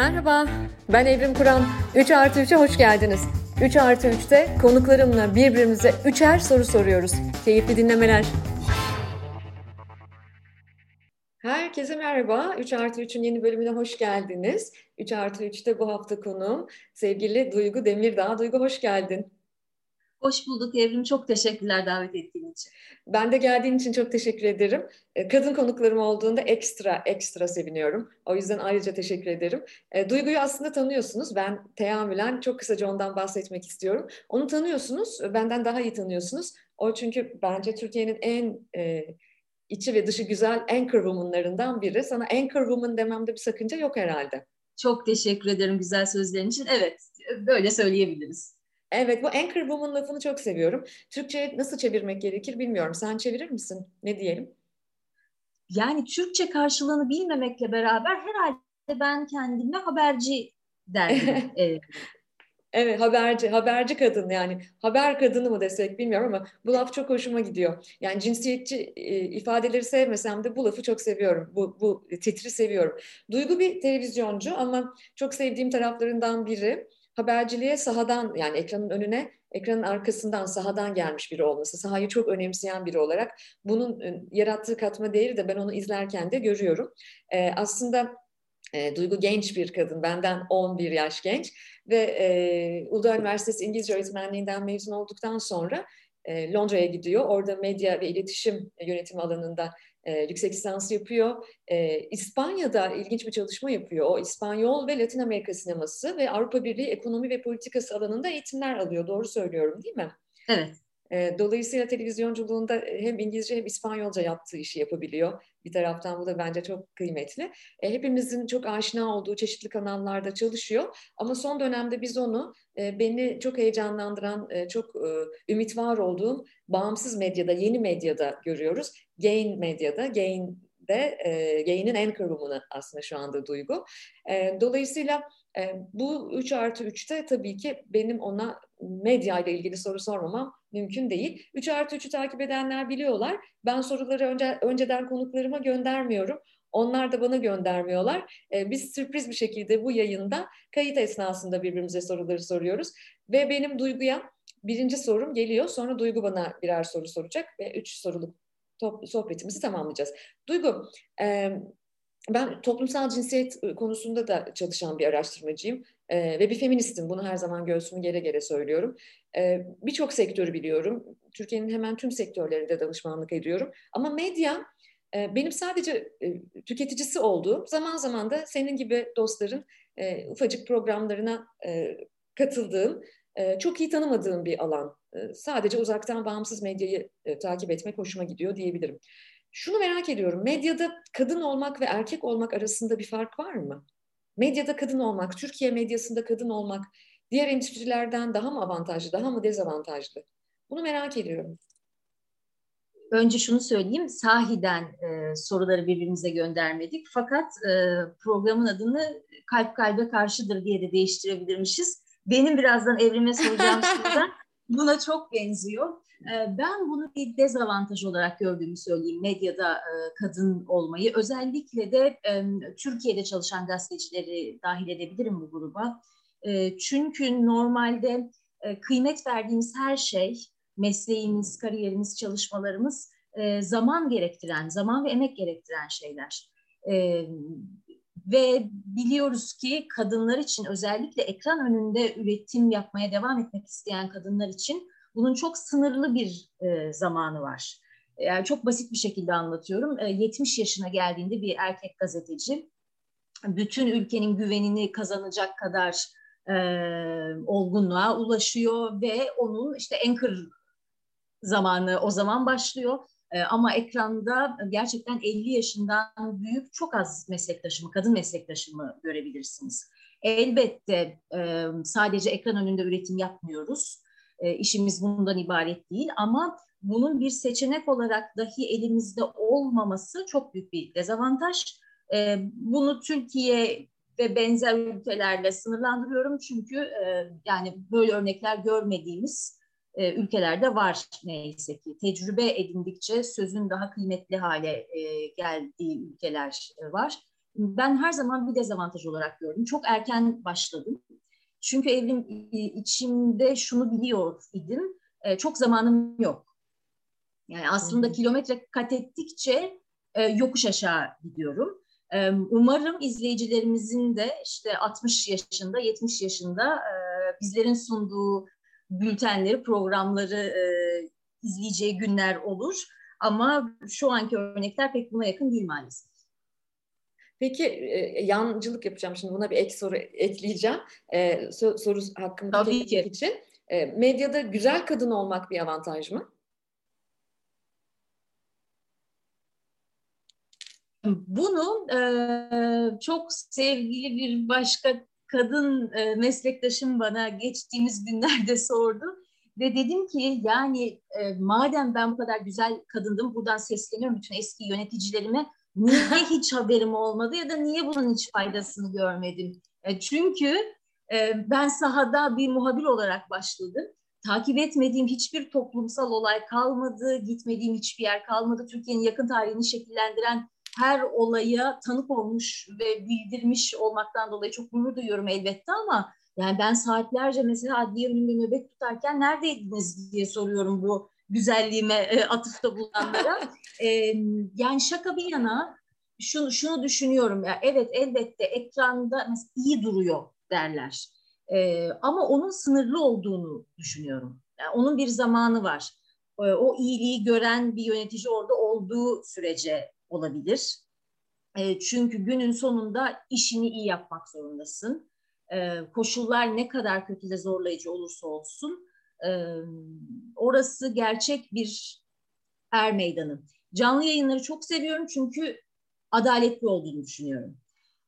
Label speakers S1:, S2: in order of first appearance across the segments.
S1: Merhaba, ben Evrim Kur'an. 3 artı 3'e hoş geldiniz. 3 artı 3'te konuklarımla birbirimize üçer soru soruyoruz. Keyifli dinlemeler. Herkese merhaba. 3 artı 3'ün yeni bölümüne hoş geldiniz. 3 artı 3'te bu hafta konuğum sevgili Duygu Demirdağ. Duygu hoş geldin.
S2: Hoş bulduk Evrim. Çok teşekkürler davet ettiğin için.
S1: Ben de geldiğin için çok teşekkür ederim. E, kadın konuklarım olduğunda ekstra ekstra seviniyorum. O yüzden ayrıca teşekkür ederim. E, Duygu'yu aslında tanıyorsunuz. Ben teamülen çok kısaca ondan bahsetmek istiyorum. Onu tanıyorsunuz. Benden daha iyi tanıyorsunuz. O çünkü bence Türkiye'nin en e, içi ve dışı güzel anchor woman'larından biri. Sana anchor woman dememde bir sakınca yok herhalde.
S2: Çok teşekkür ederim güzel sözlerin için. Evet, böyle söyleyebiliriz.
S1: Evet, bu anchor woman lafını çok seviyorum. Türkçe'ye nasıl çevirmek gerekir bilmiyorum. Sen çevirir misin? Ne diyelim?
S2: Yani Türkçe karşılığını bilmemekle beraber herhalde ben kendime haberci derdim. evet.
S1: Evet haberci, haberci kadın yani haber kadını mı desek bilmiyorum ama bu laf çok hoşuma gidiyor. Yani cinsiyetçi e, ifadeleri sevmesem de bu lafı çok seviyorum. Bu, bu titri seviyorum. Duygu bir televizyoncu ama çok sevdiğim taraflarından biri haberciliğe sahadan yani ekranın önüne ekranın arkasından sahadan gelmiş biri olması, sahayı çok önemseyen biri olarak bunun e, yarattığı katma değeri de ben onu izlerken de görüyorum. E, aslında e, Duygu genç bir kadın, benden 11 yaş genç ve e, Uludağ Üniversitesi İngilizce öğretmenliğinden mezun olduktan sonra e, Londra'ya gidiyor. Orada medya ve iletişim yönetimi alanında e, yüksek lisans yapıyor. E, İspanya'da ilginç bir çalışma yapıyor. O İspanyol ve Latin Amerika sineması ve Avrupa Birliği ekonomi ve politikası alanında eğitimler alıyor. Doğru söylüyorum değil mi?
S2: Evet.
S1: E, dolayısıyla televizyonculuğunda hem İngilizce hem İspanyolca yaptığı işi yapabiliyor. Bir taraftan bu da bence çok kıymetli. E, hepimizin çok aşina olduğu çeşitli kanallarda çalışıyor. Ama son dönemde biz onu e, beni çok heyecanlandıran, e, çok e, ümit var olduğum bağımsız medyada, yeni medyada görüyoruz. Gain medyada, Gain de e, Gain'in anchor woman'ı aslında şu anda Duygu. E, dolayısıyla e, bu 3 artı 3'te tabii ki benim ona medya ile ilgili soru sormamam mümkün değil. 3 artı 3'ü takip edenler biliyorlar. Ben soruları önce, önceden konuklarıma göndermiyorum. Onlar da bana göndermiyorlar. Ee, biz sürpriz bir şekilde bu yayında kayıt esnasında birbirimize soruları soruyoruz. Ve benim Duygu'ya birinci sorum geliyor. Sonra Duygu bana birer soru soracak ve üç soruluk sohbetimizi tamamlayacağız. Duygu, e, ben toplumsal cinsiyet konusunda da çalışan bir araştırmacıyım e, ve bir feministim. Bunu her zaman göğsümü gere gere söylüyorum. Birçok sektörü biliyorum. Türkiye'nin hemen tüm sektörlerinde danışmanlık ediyorum. Ama medya benim sadece tüketicisi olduğum, zaman zaman da senin gibi dostların ufacık programlarına katıldığım, çok iyi tanımadığım bir alan. Sadece uzaktan bağımsız medyayı takip etmek hoşuma gidiyor diyebilirim. Şunu merak ediyorum, medyada kadın olmak ve erkek olmak arasında bir fark var mı? Medyada kadın olmak, Türkiye medyasında kadın olmak diğer endüstrilerden daha mı avantajlı, daha mı dezavantajlı? Bunu merak ediyorum.
S2: Önce şunu söyleyeyim, sahiden e, soruları birbirimize göndermedik. Fakat e, programın adını kalp kalbe karşıdır diye de değiştirebilirmişiz. Benim birazdan evrime soracağım soruda buna çok benziyor. Ee, ben bunu bir dezavantaj olarak gördüğümü söyleyeyim medyada e, kadın olmayı. Özellikle de Türkiye'de çalışan gazetecileri dahil edebilirim bu gruba. E, çünkü normalde e, kıymet verdiğimiz her şey, mesleğimiz, kariyerimiz, çalışmalarımız zaman gerektiren, zaman ve emek gerektiren şeyler. Ve biliyoruz ki kadınlar için özellikle ekran önünde üretim yapmaya devam etmek isteyen kadınlar için bunun çok sınırlı bir e, zamanı var. Yani çok basit bir şekilde anlatıyorum. E, 70 yaşına geldiğinde bir erkek gazeteci bütün ülkenin güvenini kazanacak kadar e, olgunluğa ulaşıyor ve onun işte anchor zamanı o zaman başlıyor. E, ama ekranda gerçekten 50 yaşından büyük çok az meslektaşımı, kadın meslektaşımı görebilirsiniz. Elbette e, sadece ekran önünde üretim yapmıyoruz e, işimiz bundan ibaret değil ama bunun bir seçenek olarak dahi elimizde olmaması çok büyük bir dezavantaj. Bunu Türkiye ve benzer ülkelerle sınırlandırıyorum çünkü e, yani böyle örnekler görmediğimiz e, ülkelerde var neyse ki. Tecrübe edindikçe sözün daha kıymetli hale e, geldiği ülkeler e, var. ben her zaman bir dezavantaj olarak gördüm. Çok erken başladım. Çünkü evrim içimde şunu biliyor idim. E, çok zamanım yok. Yani aslında hmm. kilometre kat ettikçe e, yokuş aşağı gidiyorum. Umarım izleyicilerimizin de işte 60 yaşında, 70 yaşında e, bizlerin sunduğu bültenleri, programları e, izleyeceği günler olur. Ama şu anki örnekler pek buna yakın değil maalesef.
S1: Peki e, yancılık yapacağım şimdi buna bir ek soru ekleyeceğim. E, soru hakkımı
S2: Tabii ki.
S1: için. Medyada güzel kadın olmak bir avantaj mı?
S2: Bunu e, çok sevgili bir başka kadın e, meslektaşım bana geçtiğimiz günlerde sordu. Ve dedim ki yani e, madem ben bu kadar güzel kadındım buradan sesleniyorum bütün eski yöneticilerime niye hiç haberim olmadı ya da niye bunun hiç faydasını görmedim? E, çünkü e, ben sahada bir muhabir olarak başladım. Takip etmediğim hiçbir toplumsal olay kalmadı, gitmediğim hiçbir yer kalmadı. Türkiye'nin yakın tarihini şekillendiren her olaya tanık olmuş ve bildirmiş olmaktan dolayı çok gurur duyuyorum elbette ama yani ben saatlerce mesela adliye önünde nöbet tutarken neredeydiniz diye soruyorum bu güzelliğime e, atıfta bulunanlara. e, yani şaka bir yana şunu, şunu düşünüyorum ya evet elbette ekranda mesela iyi duruyor derler. E, ama onun sınırlı olduğunu düşünüyorum. Yani onun bir zamanı var. E, o iyiliği gören bir yönetici orada olduğu sürece olabilir. E, çünkü günün sonunda işini iyi yapmak zorundasın. E, koşullar ne kadar kötü ve zorlayıcı olursa olsun e, orası gerçek bir er meydanı. Canlı yayınları çok seviyorum çünkü adaletli olduğunu düşünüyorum.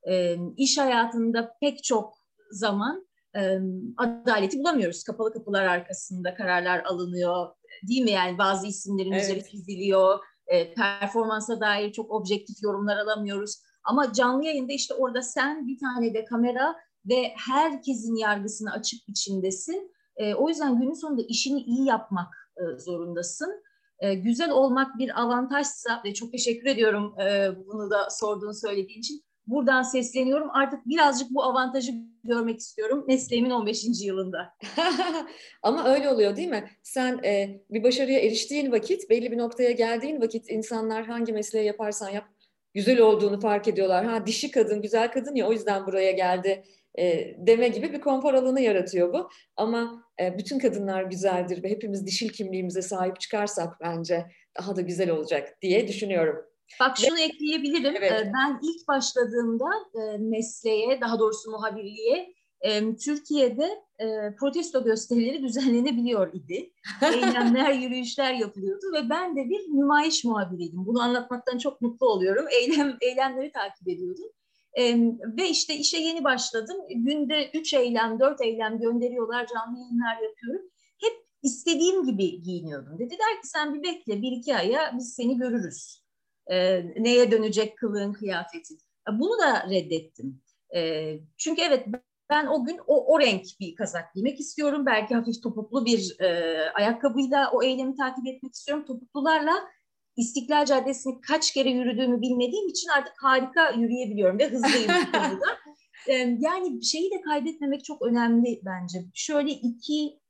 S2: E, iş hayatında pek çok zaman e, adaleti bulamıyoruz. Kapalı kapılar arkasında kararlar alınıyor. Değil mi? Yani bazı isimlerin evet. üzeri çiziliyor e, performansa dair çok objektif yorumlar alamıyoruz. Ama canlı yayında işte orada sen bir tane de kamera ve herkesin yargısını açık biçimdesin. E, o yüzden günün sonunda işini iyi yapmak e, zorundasın. E, güzel olmak bir avantajsa ve çok teşekkür ediyorum e, bunu da sorduğunu söylediğin için. Buradan sesleniyorum. Artık birazcık bu avantajı görmek istiyorum mesleğimin 15. yılında.
S1: Ama öyle oluyor değil mi? Sen e, bir başarıya eriştiğin vakit, belli bir noktaya geldiğin vakit insanlar hangi mesleği yaparsan yap güzel olduğunu fark ediyorlar. Ha dişi kadın, güzel kadın ya o yüzden buraya geldi e, deme gibi bir konfor alanı yaratıyor bu. Ama e, bütün kadınlar güzeldir ve hepimiz dişil kimliğimize sahip çıkarsak bence daha da güzel olacak diye düşünüyorum.
S2: Bak şunu Ve, ekleyebilirim. Evet. Ee, ben ilk başladığımda e, mesleğe, daha doğrusu muhabirliğe e, Türkiye'de e, protesto gösterileri düzenlenebiliyor idi. Eylemler, yürüyüşler yapılıyordu ve ben de bir nümayiş muhabiriydim. Bunu anlatmaktan çok mutlu oluyorum. Eylem Eylemleri takip ediyordum. ve işte işe yeni başladım. Günde üç eylem, dört eylem gönderiyorlar, canlı yayınlar yapıyorum. Hep istediğim gibi giyiniyordum. Dediler ki sen bir bekle, bir iki aya biz seni görürüz e, neye dönecek kılığın, kıyafetin. Bunu da reddettim. E, çünkü evet ben o gün o, o renk bir kazak giymek istiyorum. Belki hafif topuklu bir e, ayakkabıyla o eylemi takip etmek istiyorum. Topuklularla İstiklal Caddesi'ni kaç kere yürüdüğümü bilmediğim için artık harika yürüyebiliyorum ve hızlıyım bu konuda. E, yani şeyi de kaybetmemek çok önemli bence. Şöyle iki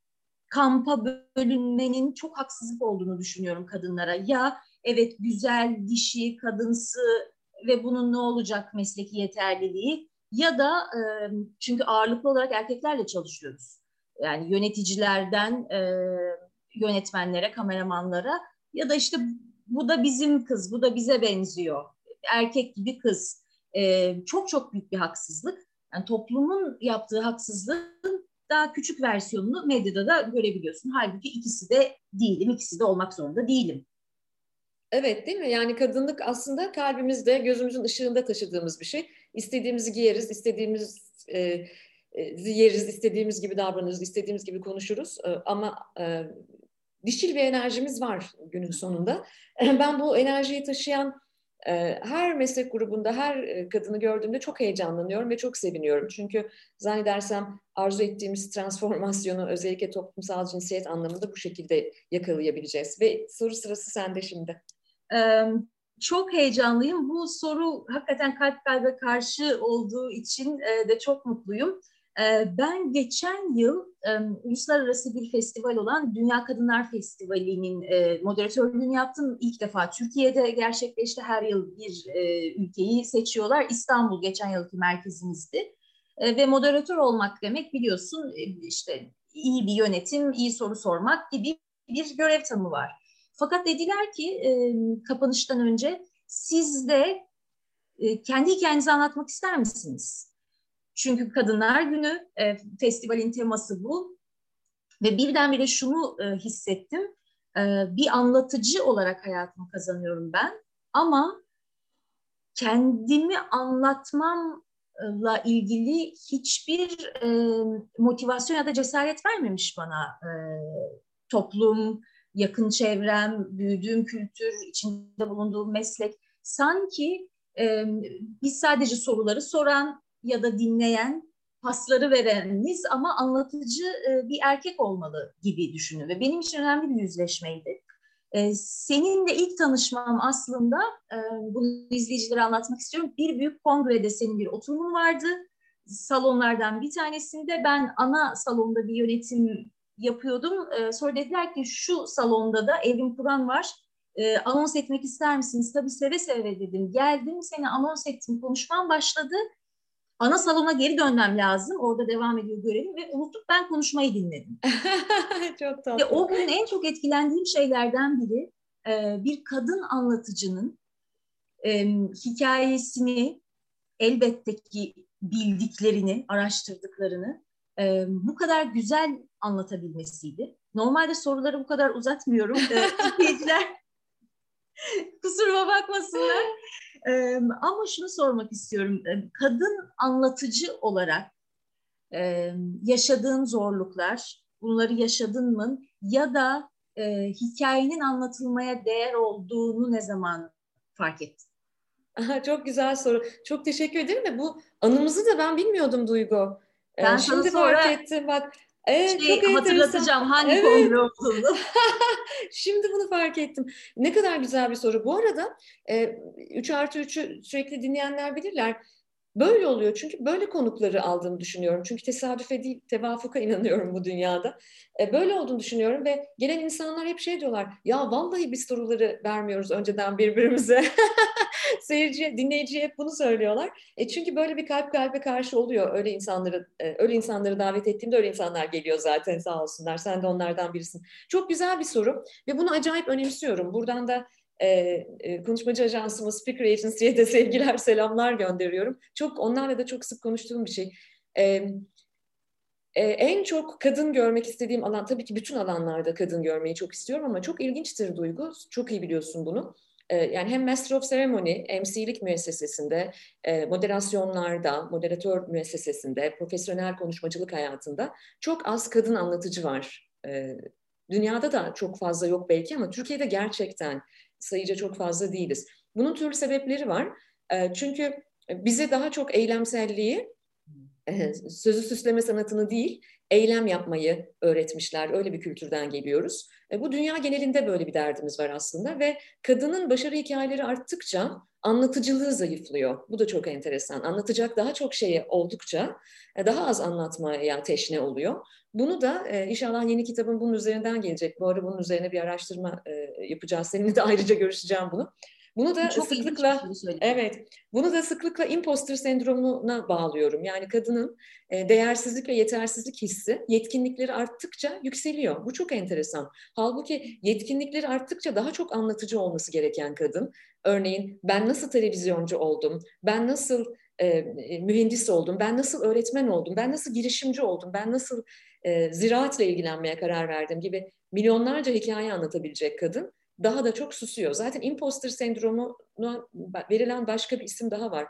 S2: kampa bölünmenin çok haksızlık olduğunu düşünüyorum kadınlara. Ya evet güzel, dişi, kadınsı ve bunun ne olacak mesleki yeterliliği ya da e, çünkü ağırlıklı olarak erkeklerle çalışıyoruz. Yani yöneticilerden e, yönetmenlere, kameramanlara ya da işte bu da bizim kız, bu da bize benziyor. Erkek gibi kız. E, çok çok büyük bir haksızlık. Yani toplumun yaptığı haksızlığın daha küçük versiyonunu medyada da görebiliyorsun. Halbuki ikisi de değilim, ikisi de olmak zorunda değilim.
S1: Evet değil mi? Yani kadınlık aslında kalbimizde, gözümüzün ışığında taşıdığımız bir şey. İstediğimizi giyeriz, istediğimiz e, e, yeriz, istediğimiz gibi davranırız, istediğimiz gibi konuşuruz. E, ama e, dişil bir enerjimiz var günün sonunda. Ben bu enerjiyi taşıyan e, her meslek grubunda her e, kadını gördüğümde çok heyecanlanıyorum ve çok seviniyorum. Çünkü zannedersem arzu ettiğimiz transformasyonu özellikle toplumsal cinsiyet anlamında bu şekilde yakalayabileceğiz. Ve soru sırası sende şimdi
S2: çok heyecanlıyım. Bu soru hakikaten kalp kalbe karşı olduğu için de çok mutluyum. Ben geçen yıl uluslararası bir festival olan Dünya Kadınlar Festivali'nin moderatörlüğünü yaptım. İlk defa Türkiye'de gerçekleşti. Her yıl bir ülkeyi seçiyorlar. İstanbul geçen yılki merkezimizdi. Ve moderatör olmak demek biliyorsun işte iyi bir yönetim, iyi soru sormak gibi bir görev tanımı var. Fakat dediler ki e, kapanıştan önce siz de e, kendi hikayenizi anlatmak ister misiniz? Çünkü Kadınlar Günü e, festivalin teması bu. Ve birdenbire şunu e, hissettim. E, bir anlatıcı olarak hayatımı kazanıyorum ben. Ama kendimi anlatmamla ilgili hiçbir e, motivasyon ya da cesaret vermemiş bana e, toplum, yakın çevrem, büyüdüğüm kültür, içinde bulunduğum meslek. Sanki e, biz sadece soruları soran ya da dinleyen, pasları vereniz ama anlatıcı e, bir erkek olmalı gibi düşünün. Ve benim için önemli bir yüzleşmeydi. E, seninle ilk tanışmam aslında, e, bunu izleyicilere anlatmak istiyorum. Bir büyük kongrede senin bir oturumun vardı. Salonlardan bir tanesinde ben ana salonda bir yönetim yapıyordum. E, sonra dediler ki şu salonda da Evrim Kur'an var. E, anons etmek ister misiniz? Tabii seve seve dedim. Geldim seni anons ettim. Konuşmam başladı. Ana salona geri dönmem lazım. Orada devam ediyor görevim ve unutup ben konuşmayı dinledim.
S1: çok tatlı.
S2: Ve o gün en çok etkilendiğim şeylerden biri e, bir kadın anlatıcının e, hikayesini elbette ki bildiklerini, araştırdıklarını e, bu kadar güzel anlatabilmesiydi. Normalde soruları bu kadar uzatmıyorum. İzleyiciler kusuruma bakmasınlar. Ama şunu sormak istiyorum. Kadın anlatıcı olarak e, yaşadığın zorluklar, bunları yaşadın mı? Ya da e, hikayenin anlatılmaya değer olduğunu ne zaman fark ettin?
S1: Aha, çok güzel soru. Çok teşekkür ederim de bu anımızı da ben bilmiyordum Duygu.
S2: Ben ee, şimdi fark
S1: ettim bak. Evet,
S2: şey, çok hatırlatacağım hangi evet. kongre olduğunu.
S1: Şimdi bunu fark ettim. Ne kadar güzel bir soru. Bu arada e, 3 artı 3'ü sürekli dinleyenler bilirler. Böyle oluyor çünkü böyle konukları aldığımı düşünüyorum. Çünkü tesadüfe değil, tevafuka inanıyorum bu dünyada. E, böyle olduğunu düşünüyorum ve gelen insanlar hep şey diyorlar. Ya vallahi biz soruları vermiyoruz önceden birbirimize. Seyirci, dinleyiciye hep bunu söylüyorlar. E, çünkü böyle bir kalp kalbe karşı oluyor. Öyle insanları, e, öyle insanları davet ettiğimde öyle insanlar geliyor zaten sağ olsunlar. Sen de onlardan birisin. Çok güzel bir soru ve bunu acayip önemsiyorum. Buradan da e, e, konuşmacı ajansımız Speaker Agency'ye de sevgiler, selamlar gönderiyorum. Çok onlarla da çok sık konuştuğum bir şey. E, e, en çok kadın görmek istediğim alan, tabii ki bütün alanlarda kadın görmeyi çok istiyorum ama çok ilginçtir Duygu, çok iyi biliyorsun bunu. E, yani hem Master of Ceremony, MC'lik müessesesinde, e, moderasyonlarda, moderatör müessesesinde, profesyonel konuşmacılık hayatında çok az kadın anlatıcı var. E, dünyada da çok fazla yok belki ama Türkiye'de gerçekten sayıca çok fazla değiliz. Bunun türlü sebepleri var. Çünkü bize daha çok eylemselliği, sözü süsleme sanatını değil, eylem yapmayı öğretmişler. Öyle bir kültürden geliyoruz. E, bu dünya genelinde böyle bir derdimiz var aslında ve kadının başarı hikayeleri arttıkça anlatıcılığı zayıflıyor. Bu da çok enteresan. Anlatacak daha çok şeyi oldukça e, daha az anlatmaya teşne oluyor. Bunu da e, inşallah yeni kitabın bunun üzerinden gelecek. Bu ara bunun üzerine bir araştırma yapacağız. Seninle de ayrıca görüşeceğim bunu. Bunu da Çok sıklıkla evet, bunu da sıklıkla imposter sendromuna bağlıyorum. Yani kadının e, değersizlik ve yetersizlik hissi yetkinlikleri arttıkça yükseliyor. Bu çok enteresan. Halbuki yetkinlikleri arttıkça daha çok anlatıcı olması gereken kadın. Örneğin ben nasıl televizyoncu oldum? Ben nasıl e, mühendis oldum? Ben nasıl öğretmen oldum? Ben nasıl girişimci oldum? Ben nasıl e, ziraatla ilgilenmeye karar verdim gibi milyonlarca hikaye anlatabilecek kadın daha da çok susuyor. Zaten imposter sendromuna verilen başka bir isim daha var.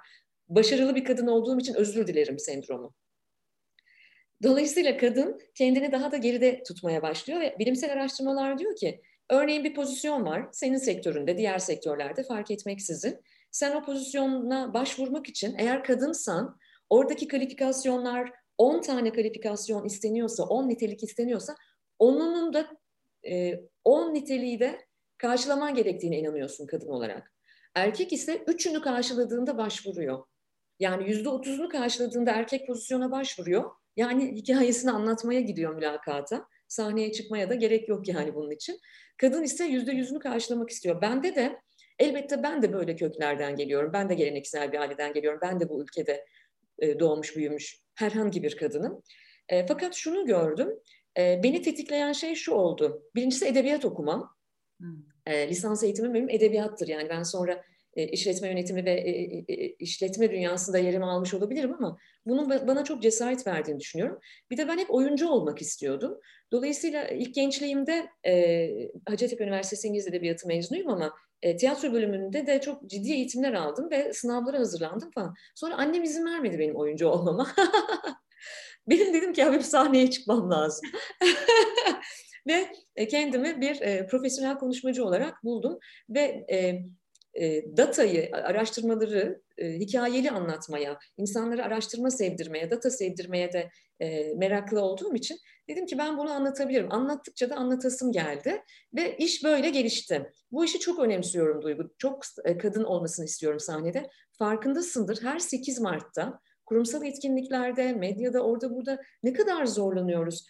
S1: Başarılı bir kadın olduğum için özür dilerim sendromu. Dolayısıyla kadın kendini daha da geride tutmaya başlıyor ve bilimsel araştırmalar diyor ki örneğin bir pozisyon var senin sektöründe, diğer sektörlerde fark etmeksizin. Sen o pozisyona başvurmak için eğer kadınsan oradaki kalifikasyonlar 10 tane kalifikasyon isteniyorsa, 10 nitelik isteniyorsa onun da 10 e, niteliği de karşılaman gerektiğine inanıyorsun kadın olarak. Erkek ise üçünü karşıladığında başvuruyor. Yani yüzde otuzunu karşıladığında erkek pozisyona başvuruyor. Yani hikayesini anlatmaya gidiyor mülakata. Sahneye çıkmaya da gerek yok yani bunun için. Kadın ise yüzde yüzünü karşılamak istiyor. Bende de elbette ben de böyle köklerden geliyorum. Ben de geleneksel bir aileden geliyorum. Ben de bu ülkede e, doğmuş büyümüş herhangi bir kadınım. E, fakat şunu gördüm. E, beni tetikleyen şey şu oldu. Birincisi edebiyat okumam. Hmm. lisans eğitimim benim edebiyattır. Yani ben sonra işletme yönetimi ve işletme dünyasında yerimi almış olabilirim ama bunun bana çok cesaret verdiğini düşünüyorum. Bir de ben hep oyuncu olmak istiyordum. Dolayısıyla ilk gençliğimde Hacettepe Üniversitesi İngiliz Edebiyatı mezunuyum ama tiyatro bölümünde de çok ciddi eğitimler aldım ve sınavlara hazırlandım falan. Sonra annem izin vermedi benim oyuncu olmama. benim dedim ki ya benim sahneye çıkmam lazım. ve kendimi bir profesyonel konuşmacı olarak buldum ve e, datayı, araştırmaları e, hikayeli anlatmaya, insanları araştırma sevdirmeye, data sevdirmeye de e, meraklı olduğum için dedim ki ben bunu anlatabilirim. Anlattıkça da anlatasım geldi ve iş böyle gelişti. Bu işi çok önemsiyorum Duygu. Çok e, kadın olmasını istiyorum sahnede. Farkındasındır her 8 Mart'ta kurumsal etkinliklerde, medyada, orada burada ne kadar zorlanıyoruz.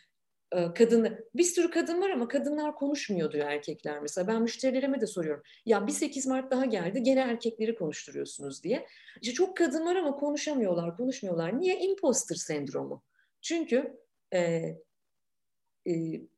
S1: E, kadın bir sürü kadın var ama kadınlar konuşmuyor diyor erkekler mesela. Ben müşterilerime de soruyorum. Ya bir 8 Mart daha geldi gene erkekleri konuşturuyorsunuz diye. İşte çok kadın var ama konuşamıyorlar, konuşmuyorlar. Niye? Imposter sendromu. Çünkü e, e,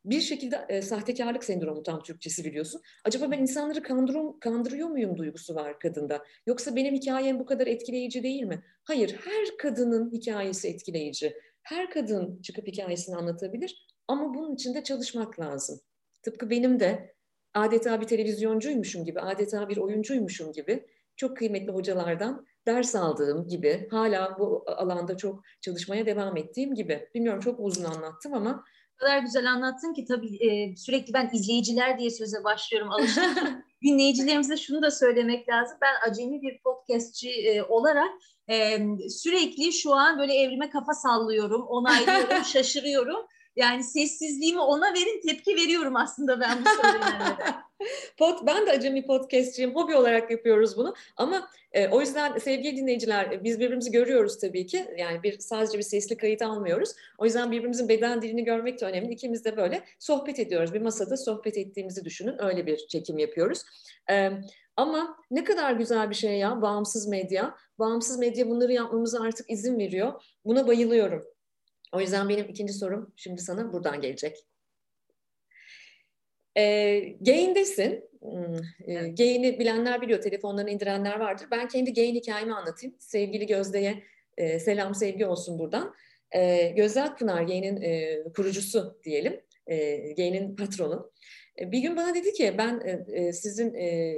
S1: bir şekilde e, sahtekarlık sendromu tam Türkçesi biliyorsun. Acaba ben insanları kandırıyor, kandırıyor muyum duygusu var kadında. Yoksa benim hikayem bu kadar etkileyici değil mi? Hayır, her kadının hikayesi etkileyici. Her kadın çıkıp hikayesini anlatabilir ama bunun için de çalışmak lazım. Tıpkı benim de adeta bir televizyoncuymuşum gibi, adeta bir oyuncuymuşum gibi çok kıymetli hocalardan ders aldığım gibi, hala bu alanda çok çalışmaya devam ettiğim gibi. Bilmiyorum çok uzun anlattım ama
S2: kadar güzel anlattın ki tabii e, sürekli ben izleyiciler diye söze başlıyorum alıştım. Dinleyicilerimize şunu da söylemek lazım. Ben acemi bir podcastçi e, olarak e, sürekli şu an böyle evrime kafa sallıyorum, onaylıyorum, şaşırıyorum. Yani sessizliğimi ona verin tepki veriyorum aslında ben bu söylenenlere.
S1: Pod, ben de acemi podcastçiyim. Hobi olarak yapıyoruz bunu. Ama e, o yüzden sevgili dinleyiciler biz birbirimizi görüyoruz tabii ki. Yani bir sadece bir sesli kayıt almıyoruz. O yüzden birbirimizin beden dilini görmek de önemli. İkimiz de böyle sohbet ediyoruz. Bir masada sohbet ettiğimizi düşünün. Öyle bir çekim yapıyoruz. E, ama ne kadar güzel bir şey ya bağımsız medya. Bağımsız medya bunları yapmamıza artık izin veriyor. Buna bayılıyorum. O yüzden benim ikinci sorum şimdi sana buradan gelecek. E, Gain'desin. Hmm, e, Gain'i bilenler biliyor, telefonlarını indirenler vardır. Ben kendi Gain hikayemi anlatayım. Sevgili Gözde'ye e, selam, sevgi olsun buradan. E, Gözde Akpınar Gain'in e, kurucusu diyelim. E, Gain'in patronu. E, bir gün bana dedi ki ben e, e sizin e,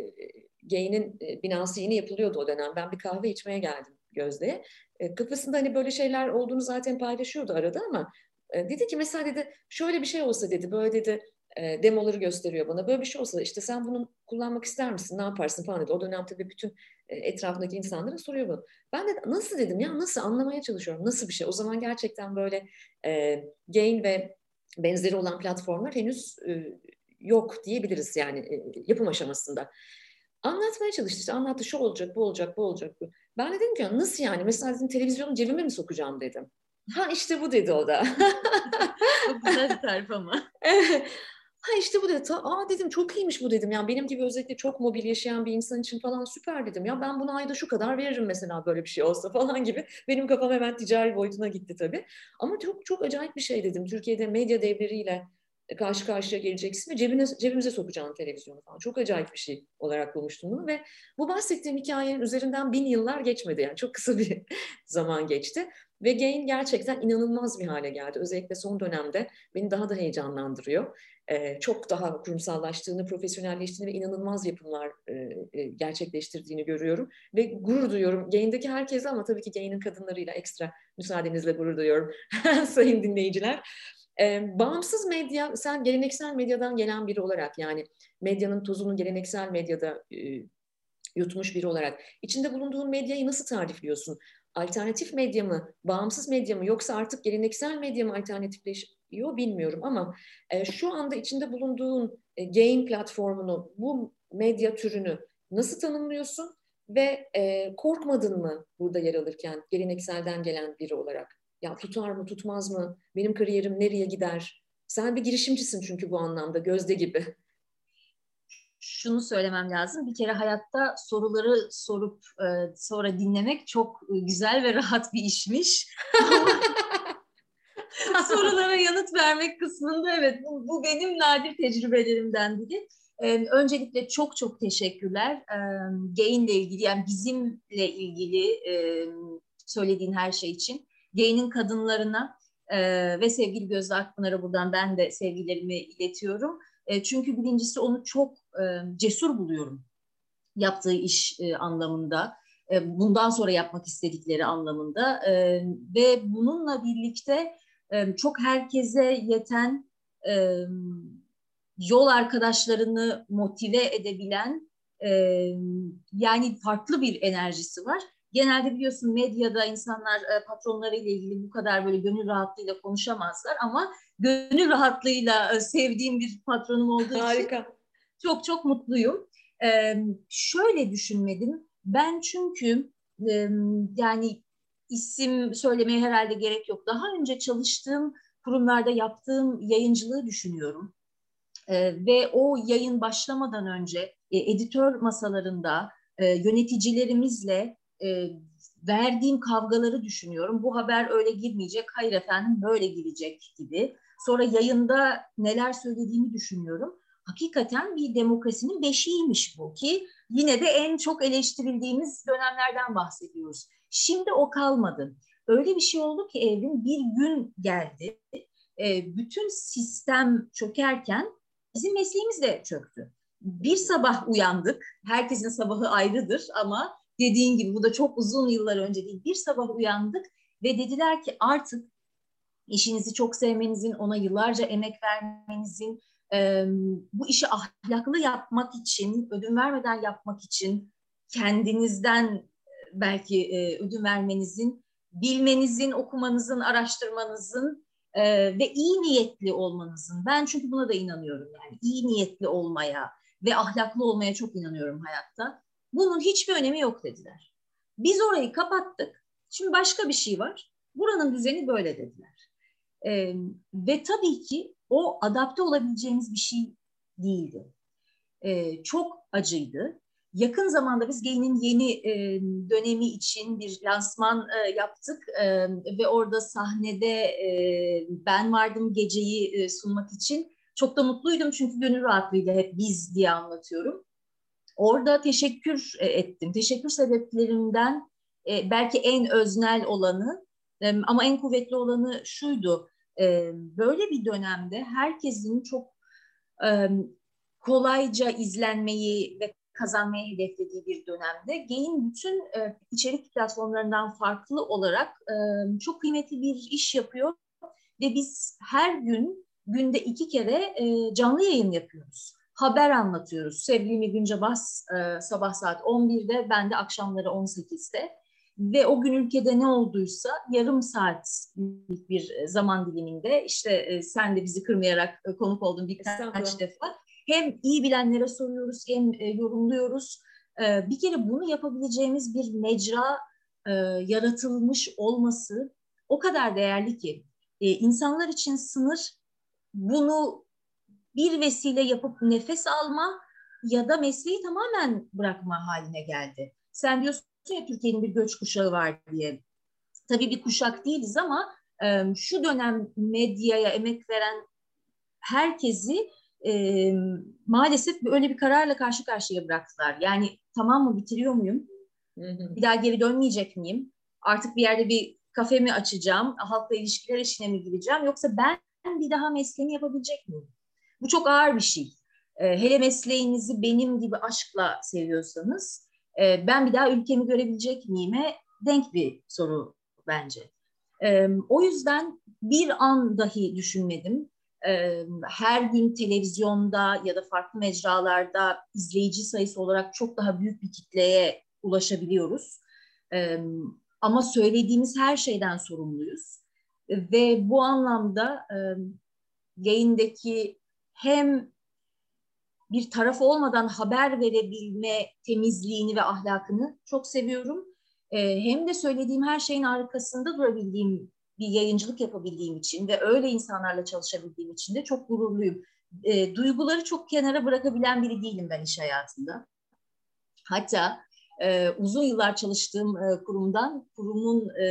S1: Gain'in e, binası yeni yapılıyordu o dönem. Ben bir kahve içmeye geldim Gözde'ye. E, kafasında hani böyle şeyler olduğunu zaten paylaşıyordu arada ama e, dedi ki mesela dedi şöyle bir şey olsa dedi böyle dedi e, demoları gösteriyor bana. Böyle bir şey olsa işte sen bunu kullanmak ister misin? Ne yaparsın falan dedi. O dönem tabii bütün e, etrafındaki insanlara soruyor bunu. Ben de nasıl dedim ya nasıl anlamaya çalışıyorum. Nasıl bir şey? O zaman gerçekten böyle e, Gain ve benzeri olan platformlar henüz e, yok diyebiliriz yani e, yapım aşamasında. Anlatmaya çalıştı. İşte anlattı şu olacak, bu olacak, bu olacak. Bu. Ben de dedim ki nasıl yani? Mesela dedim televizyonu cebime mi sokacağım dedim. Ha işte bu dedi o da.
S2: Çok güzel bir tarif ama.
S1: ha işte bu dedi. Aa dedim çok iyiymiş bu dedim. Yani benim gibi özellikle çok mobil yaşayan bir insan için falan süper dedim. Ya ben buna ayda şu kadar veririm mesela böyle bir şey olsa falan gibi. Benim kafam hemen ticari boyutuna gitti tabii. Ama çok çok acayip bir şey dedim. Türkiye'de medya devleriyle karşı karşıya geleceksin ve cebine, cebimize sokacağın televizyonu falan. Çok acayip bir şey olarak bulmuştum bunu ve bu bahsettiğim hikayenin üzerinden bin yıllar geçmedi yani çok kısa bir zaman geçti. Ve Gain gerçekten inanılmaz bir hale geldi. Özellikle son dönemde beni daha da heyecanlandırıyor. Ee, çok daha kurumsallaştığını, profesyonelleştiğini ve inanılmaz yapımlar e, e, gerçekleştirdiğini görüyorum. Ve gurur duyuyorum. Gain'deki herkese ama tabii ki Gain'in kadınlarıyla ekstra müsaadenizle gurur duyuyorum sayın dinleyiciler. E, bağımsız medya, sen geleneksel medyadan gelen biri olarak yani medyanın tozunu geleneksel medyada e, yutmuş biri olarak içinde bulunduğun medyayı nasıl tarifliyorsun? Alternatif medya mı, bağımsız medya mı yoksa artık geleneksel medya mı alternatifleşiyor bilmiyorum ama e, şu anda içinde bulunduğun e, game platformunu, bu medya türünü nasıl tanımlıyorsun ve e, korkmadın mı burada yer alırken gelenekselden gelen biri olarak? Ya tutar mı tutmaz mı? Benim kariyerim nereye gider? Sen bir girişimcisin çünkü bu anlamda Gözde gibi.
S2: Şunu söylemem lazım. Bir kere hayatta soruları sorup e, sonra dinlemek çok güzel ve rahat bir işmiş. sorulara yanıt vermek kısmında evet bu, bu benim nadir tecrübelerimden biri. Ee, öncelikle çok çok teşekkürler. Ee, Gain'le ilgili yani bizimle ilgili e, söylediğin her şey için. Gain'in kadınlarına e, ve sevgili Gözde Akpınar'a buradan ben de sevgilerimi iletiyorum. E, çünkü birincisi onu çok e, cesur buluyorum yaptığı iş e, anlamında. E, bundan sonra yapmak istedikleri anlamında e, ve bununla birlikte e, çok herkese yeten e, yol arkadaşlarını motive edebilen e, yani farklı bir enerjisi var. Genelde biliyorsun medyada insanlar e, patronlarıyla ilgili bu kadar böyle gönül rahatlığıyla konuşamazlar ama gönül rahatlığıyla e, sevdiğim bir patronum olduğu Harika. için çok çok mutluyum. E, şöyle düşünmedim. Ben çünkü e, yani isim söylemeye herhalde gerek yok. Daha önce çalıştığım kurumlarda yaptığım yayıncılığı düşünüyorum. E, ve o yayın başlamadan önce e, editör masalarında e, yöneticilerimizle e, verdiğim kavgaları düşünüyorum. Bu haber öyle girmeyecek, hayır efendim böyle girecek gibi. Sonra yayında neler söylediğimi düşünüyorum. Hakikaten bir demokrasinin beşiğiymiş bu ki yine de en çok eleştirildiğimiz dönemlerden bahsediyoruz. Şimdi o kalmadı. Öyle bir şey oldu ki evrim bir gün geldi. E, bütün sistem çökerken bizim mesleğimiz de çöktü. Bir sabah uyandık. Herkesin sabahı ayrıdır ama dediğin gibi bu da çok uzun yıllar önce değil. Bir sabah uyandık ve dediler ki artık işinizi çok sevmenizin, ona yıllarca emek vermenizin, bu işi ahlaklı yapmak için, ödün vermeden yapmak için kendinizden belki ödün vermenizin, bilmenizin, okumanızın, araştırmanızın e, ve iyi niyetli olmanızın. Ben çünkü buna da inanıyorum yani iyi niyetli olmaya ve ahlaklı olmaya çok inanıyorum hayatta. Bunun hiçbir önemi yok dediler. Biz orayı kapattık. Şimdi başka bir şey var. Buranın düzeni böyle dediler. E, ve tabii ki o adapte olabileceğimiz bir şey değildi. E, çok acıydı. Yakın zamanda biz Gain'in yeni e, dönemi için bir lansman e, yaptık e, ve orada sahnede e, ben vardım geceyi e, sunmak için. Çok da mutluydum çünkü gönül rahatlığıyla hep biz diye anlatıyorum. Orada teşekkür e, ettim. Teşekkür sebeplerimden e, belki en öznel olanı e, ama en kuvvetli olanı şuydu. Böyle bir dönemde herkesin çok kolayca izlenmeyi ve kazanmayı hedeflediği bir dönemde Gain bütün içerik platformlarından farklı olarak çok kıymetli bir iş yapıyor ve biz her gün günde iki kere canlı yayın yapıyoruz. Haber anlatıyoruz. Sevgili Günce Bas e, sabah saat 11'de, ben de akşamları 18'de ve o gün ülkede ne olduysa yarım saatlik bir zaman diliminde işte e, sen de bizi kırmayarak e, konuk oldun birkaç defa hem iyi bilenlere soruyoruz hem e, yorumluyoruz. E, bir kere bunu yapabileceğimiz bir mecra e, yaratılmış olması o kadar değerli ki e, insanlar için sınır bunu bir vesile yapıp nefes alma ya da mesleği tamamen bırakma haline geldi. Sen diyorsun ya Türkiye'nin bir göç kuşağı var diye. Tabii bir kuşak değiliz ama e, şu dönem medyaya emek veren herkesi e, maalesef öyle bir kararla karşı karşıya bıraktılar. Yani tamam mı bitiriyor muyum? Bir daha geri dönmeyecek miyim? Artık bir yerde bir kafe mi açacağım? Halkla ilişkiler işine mi gireceğim? Yoksa ben bir daha mesleğimi yapabilecek miyim? Bu çok ağır bir şey. E, hele mesleğinizi benim gibi aşkla seviyorsanız e, ben bir daha ülkemi görebilecek miyime denk bir soru bence. E, o yüzden bir an dahi düşünmedim her gün televizyonda ya da farklı mecralarda izleyici sayısı olarak çok daha büyük bir kitleye ulaşabiliyoruz. Ama söylediğimiz her şeyden sorumluyuz. Ve bu anlamda yayındaki hem bir taraf olmadan haber verebilme temizliğini ve ahlakını çok seviyorum. E, hem de söylediğim her şeyin arkasında durabildiğim bir yayıncılık yapabildiğim için ve öyle insanlarla çalışabildiğim için de çok gururluyum. E, duyguları çok kenara bırakabilen biri değilim ben iş hayatında. Hatta e, uzun yıllar çalıştığım e, kurumdan kurumun e,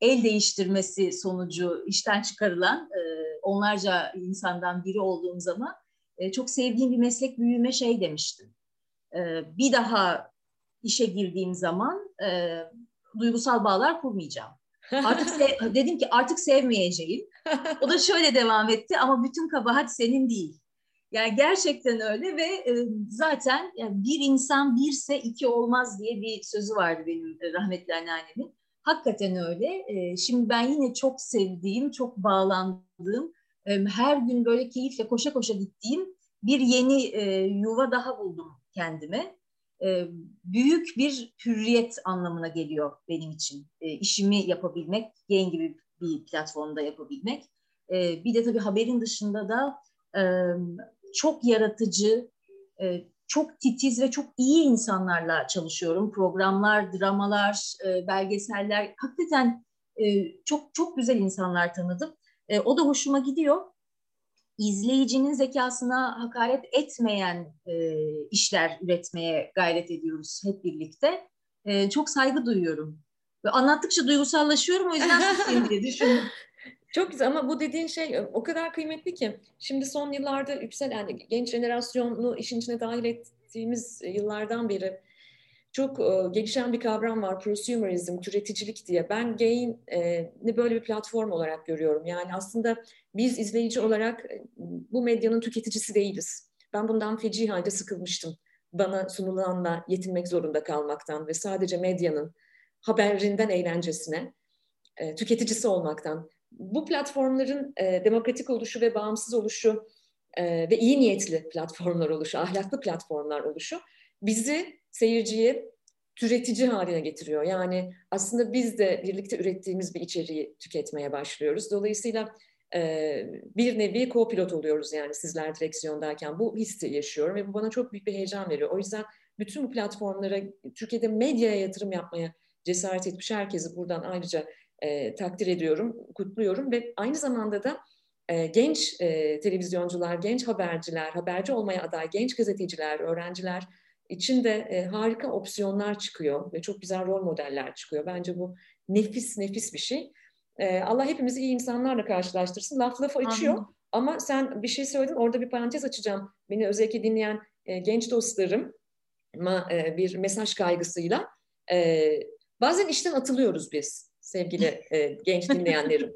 S2: el değiştirmesi sonucu işten çıkarılan e, onlarca insandan biri olduğum zaman e, çok sevdiğim bir meslek büyüme şey demiştim. E, bir daha işe girdiğim zaman e, duygusal bağlar kurmayacağım. Artık sev, dedim ki artık sevmeyeceğim. O da şöyle devam etti ama bütün kabahat senin değil. Yani gerçekten öyle ve e, zaten yani bir insan birse iki olmaz diye bir sözü vardı benim e, rahmetli anneannemin. Hakikaten öyle. E, şimdi ben yine çok sevdiğim, çok bağlandığım, her gün böyle keyifle koşa koşa gittiğim bir yeni e, yuva daha buldum kendime. E, büyük bir hürriyet anlamına geliyor benim için. E, işimi yapabilmek, yayın gibi bir platformda yapabilmek. Bir de tabii haberin dışında da çok yaratıcı, e, çok titiz ve çok iyi insanlarla çalışıyorum. Programlar, dramalar, e, belgeseller. Hakikaten e, çok çok güzel insanlar tanıdım. E, o da hoşuma gidiyor. İzleyicinin zekasına hakaret etmeyen e, işler üretmeye gayret ediyoruz hep birlikte. E, çok saygı duyuyorum. Ve anlattıkça duygusallaşıyorum o yüzden susayım diye düşündüm.
S1: Çok güzel ama bu dediğin şey o kadar kıymetli ki şimdi son yıllarda yükselen yani genç jenerasyonu işin içine dahil ettiğimiz yıllardan beri çok e, gelişen bir kavram var prosumerizm, türeticilik diye. Ben Gain'i böyle bir platform olarak görüyorum. Yani aslında biz izleyici olarak bu medyanın tüketicisi değiliz. Ben bundan feci halde sıkılmıştım. Bana sunulanla yetinmek zorunda kalmaktan ve sadece medyanın haberinden eğlencesine e, tüketicisi olmaktan bu platformların e, demokratik oluşu ve bağımsız oluşu e, ve iyi niyetli platformlar oluşu, ahlaklı platformlar oluşu bizi seyirciye türetici haline getiriyor. Yani aslında biz de birlikte ürettiğimiz bir içeriği tüketmeye başlıyoruz. Dolayısıyla e, bir nevi co-pilot oluyoruz yani sizler direksiyondayken. Bu hissi yaşıyorum ve bu bana çok büyük bir heyecan veriyor. O yüzden bütün bu platformlara, Türkiye'de medyaya yatırım yapmaya cesaret etmiş herkesi buradan ayrıca e, takdir ediyorum, kutluyorum ve aynı zamanda da e, genç e, televizyoncular, genç haberciler, haberci olmaya aday genç gazeteciler, öğrenciler için de e, harika opsiyonlar çıkıyor ve çok güzel rol modeller çıkıyor. Bence bu nefis nefis bir şey. E, Allah hepimizi iyi insanlarla karşılaştırsın. Laf lafı açıyor Anladım. ama sen bir şey söyledin orada bir parantez açacağım. Beni özellikle dinleyen e, genç dostlarım e, bir mesaj kaygısıyla e, bazen işten atılıyoruz biz sevgili e, genç dinleyenlerim.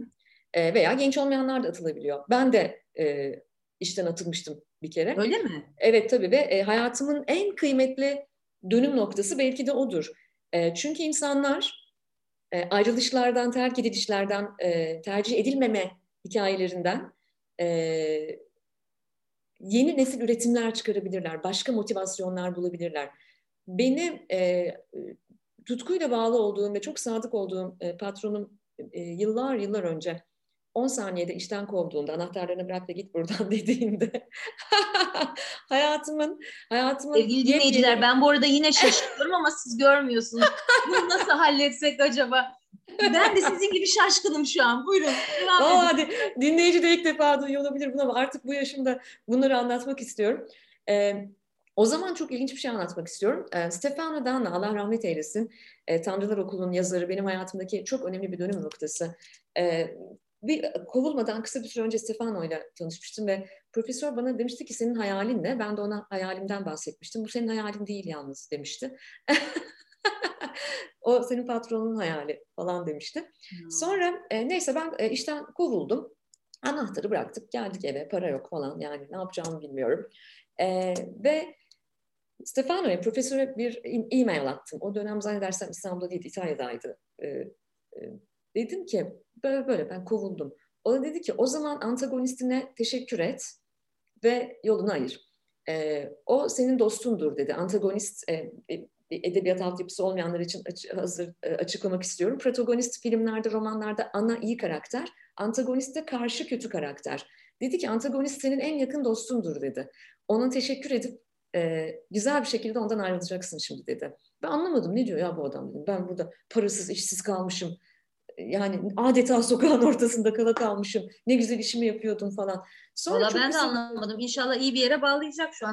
S1: E, veya genç olmayanlar da atılabiliyor. Ben de e, işten atılmıştım bir kere.
S2: Öyle mi?
S1: Evet tabii ve e, hayatımın en kıymetli dönüm noktası belki de odur. E, çünkü insanlar e, ayrılışlardan, terk edilişlerden, e, tercih edilmeme hikayelerinden e, yeni nesil üretimler çıkarabilirler, başka motivasyonlar bulabilirler. Beni e, tutkuyla bağlı olduğum ve çok sadık olduğum e, patronum e, yıllar yıllar önce 10 saniyede işten kovduğunda anahtarlarını bırak da git buradan dediğinde hayatımın hayatımın
S2: Sevgili dinleyiciler ben bu arada yine şaşırıyorum ama siz görmüyorsunuz. Bunu nasıl halletsek acaba? Ben de sizin gibi şaşkınım şu an. Buyurun.
S1: Hadi. Dinleyici de ilk defa duyuyor olabilir bunu ama artık bu yaşımda bunları anlatmak istiyorum. Ee, o zaman çok ilginç bir şey anlatmak istiyorum. E, Stefano Danna, Allah rahmet eylesin, e, Tanrılar Okulu'nun yazarı, benim hayatımdaki çok önemli bir dönüm noktası. E, bir kovulmadan kısa bir süre önce Stefano ile tanışmıştım ve profesör bana demişti ki senin hayalin ne? Ben de ona hayalimden bahsetmiştim. Bu senin hayalin değil yalnız demişti. o senin patronun hayali falan demişti. Hmm. Sonra e, neyse ben e, işten kovuldum. Anahtarı bıraktık, geldik eve, para yok falan yani ne yapacağımı bilmiyorum. E, ve Stefano'ya profesöre bir e-mail attım. O dönem zannedersem İstanbul'da değil, İtalya'daydı. Ee, e, dedim ki böyle böyle ben kovuldum. O da dedi ki o zaman antagonistine teşekkür et ve yolunu ayır. E, o senin dostundur dedi. Antagonist e, e edebiyat altyapısı olmayanlar için hazır e, açıklamak istiyorum. Protagonist filmlerde, romanlarda ana iyi karakter, antagonist de karşı kötü karakter. Dedi ki antagonist senin en yakın dostundur dedi. Ona teşekkür edip e, güzel bir şekilde ondan ayrılacaksın şimdi dedi. Ben anlamadım ne diyor ya bu adam dedim. Ben burada parasız, işsiz kalmışım. Yani adeta sokağın ortasında kala kalmışım. Ne güzel işimi yapıyordum falan.
S2: Sonra Valla ben de anlamadım. İnşallah iyi bir yere bağlayacak şu an.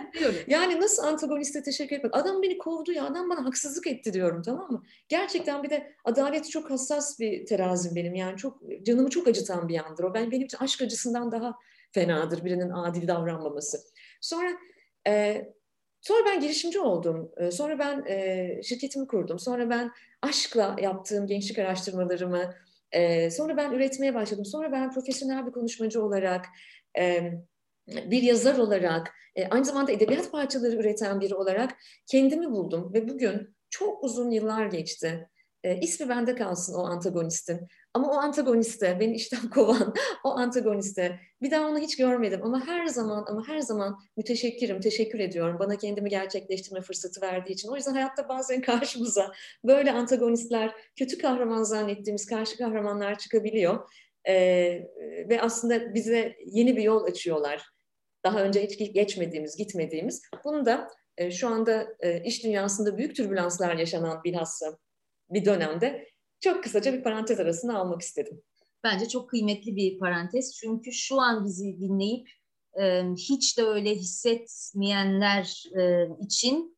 S1: yani nasıl antagoniste teşekkür etmek? Adam beni kovdu ya. Adam bana haksızlık etti diyorum tamam mı? Gerçekten bir de adalet çok hassas bir terazim benim. Yani çok canımı çok acıtan bir yandır o. Ben benim için aşk acısından daha fenadır birinin adil davranmaması. Sonra e, sonra ben girişimci oldum. E, sonra ben e, şirketimi kurdum. Sonra ben aşkla yaptığım gençlik araştırmalarımı e, sonra ben üretmeye başladım. Sonra ben profesyonel bir konuşmacı olarak e, bir yazar olarak, e, aynı zamanda edebiyat parçaları üreten biri olarak kendimi buldum ve bugün çok uzun yıllar geçti. E, ismi bende kalsın o antagonistin. Ama o antagoniste, beni işten kovan o antagoniste bir daha onu hiç görmedim. Ama her zaman ama her zaman müteşekkirim, teşekkür ediyorum. Bana kendimi gerçekleştirme fırsatı verdiği için. O yüzden hayatta bazen karşımıza böyle antagonistler, kötü kahraman zannettiğimiz karşı kahramanlar çıkabiliyor. E, ve aslında bize yeni bir yol açıyorlar. Daha önce hiç geçmediğimiz, gitmediğimiz. Bunu da e, şu anda e, iş dünyasında büyük türbülanslar yaşanan bilhassa bir dönemde çok kısaca bir parantez arasına almak istedim.
S2: Bence çok kıymetli bir parantez. Çünkü şu an bizi dinleyip e, hiç de öyle hissetmeyenler e, için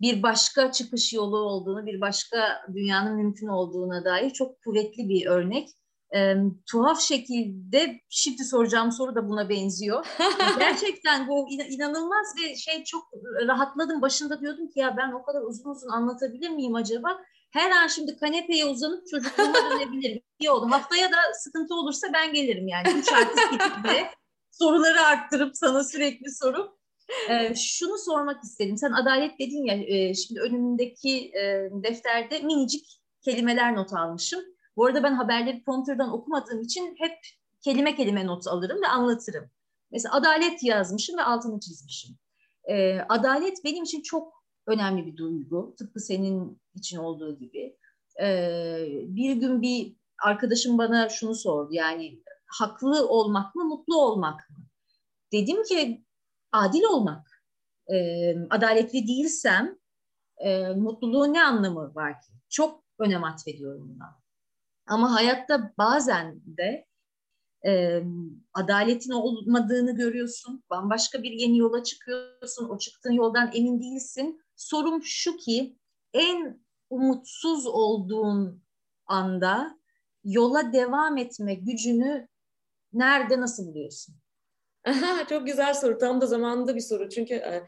S2: bir başka çıkış yolu olduğunu, bir başka dünyanın mümkün olduğuna dair çok kuvvetli bir örnek. E, tuhaf şekilde şimdi soracağım soru da buna benziyor. Gerçekten bu inanılmaz ve şey çok rahatladım. Başında diyordum ki ya ben o kadar uzun uzun anlatabilir miyim acaba? Her an şimdi kanepeye uzanıp çocukluğuma dönebilirim. İyi oldu. Haftaya da sıkıntı olursa ben gelirim yani. Üç artist gidip soruları arttırıp sana sürekli sorup. Ee, şunu sormak istedim. Sen adalet dedin ya e, şimdi önümdeki e, defterde minicik kelimeler not almışım. Bu arada ben haberleri prompterdan okumadığım için hep kelime kelime not alırım ve anlatırım. Mesela adalet yazmışım ve altını çizmişim. Ee, adalet benim için çok önemli bir duygu. Tıpkı senin için olduğu gibi. Ee, bir gün bir arkadaşım bana şunu sordu. Yani haklı olmak mı, mutlu olmak mı? Dedim ki adil olmak. Ee, adaletli değilsem e, mutluluğun ne anlamı var ki? Çok önem atfediyorum buna. Ama hayatta bazen de e, adaletin olmadığını görüyorsun. Bambaşka bir yeni yola çıkıyorsun. O çıktığın yoldan emin değilsin. Sorum şu ki en umutsuz olduğun anda yola devam etme gücünü nerede nasıl buluyorsun?
S1: Çok güzel soru. Tam da zamanında bir soru. Çünkü e,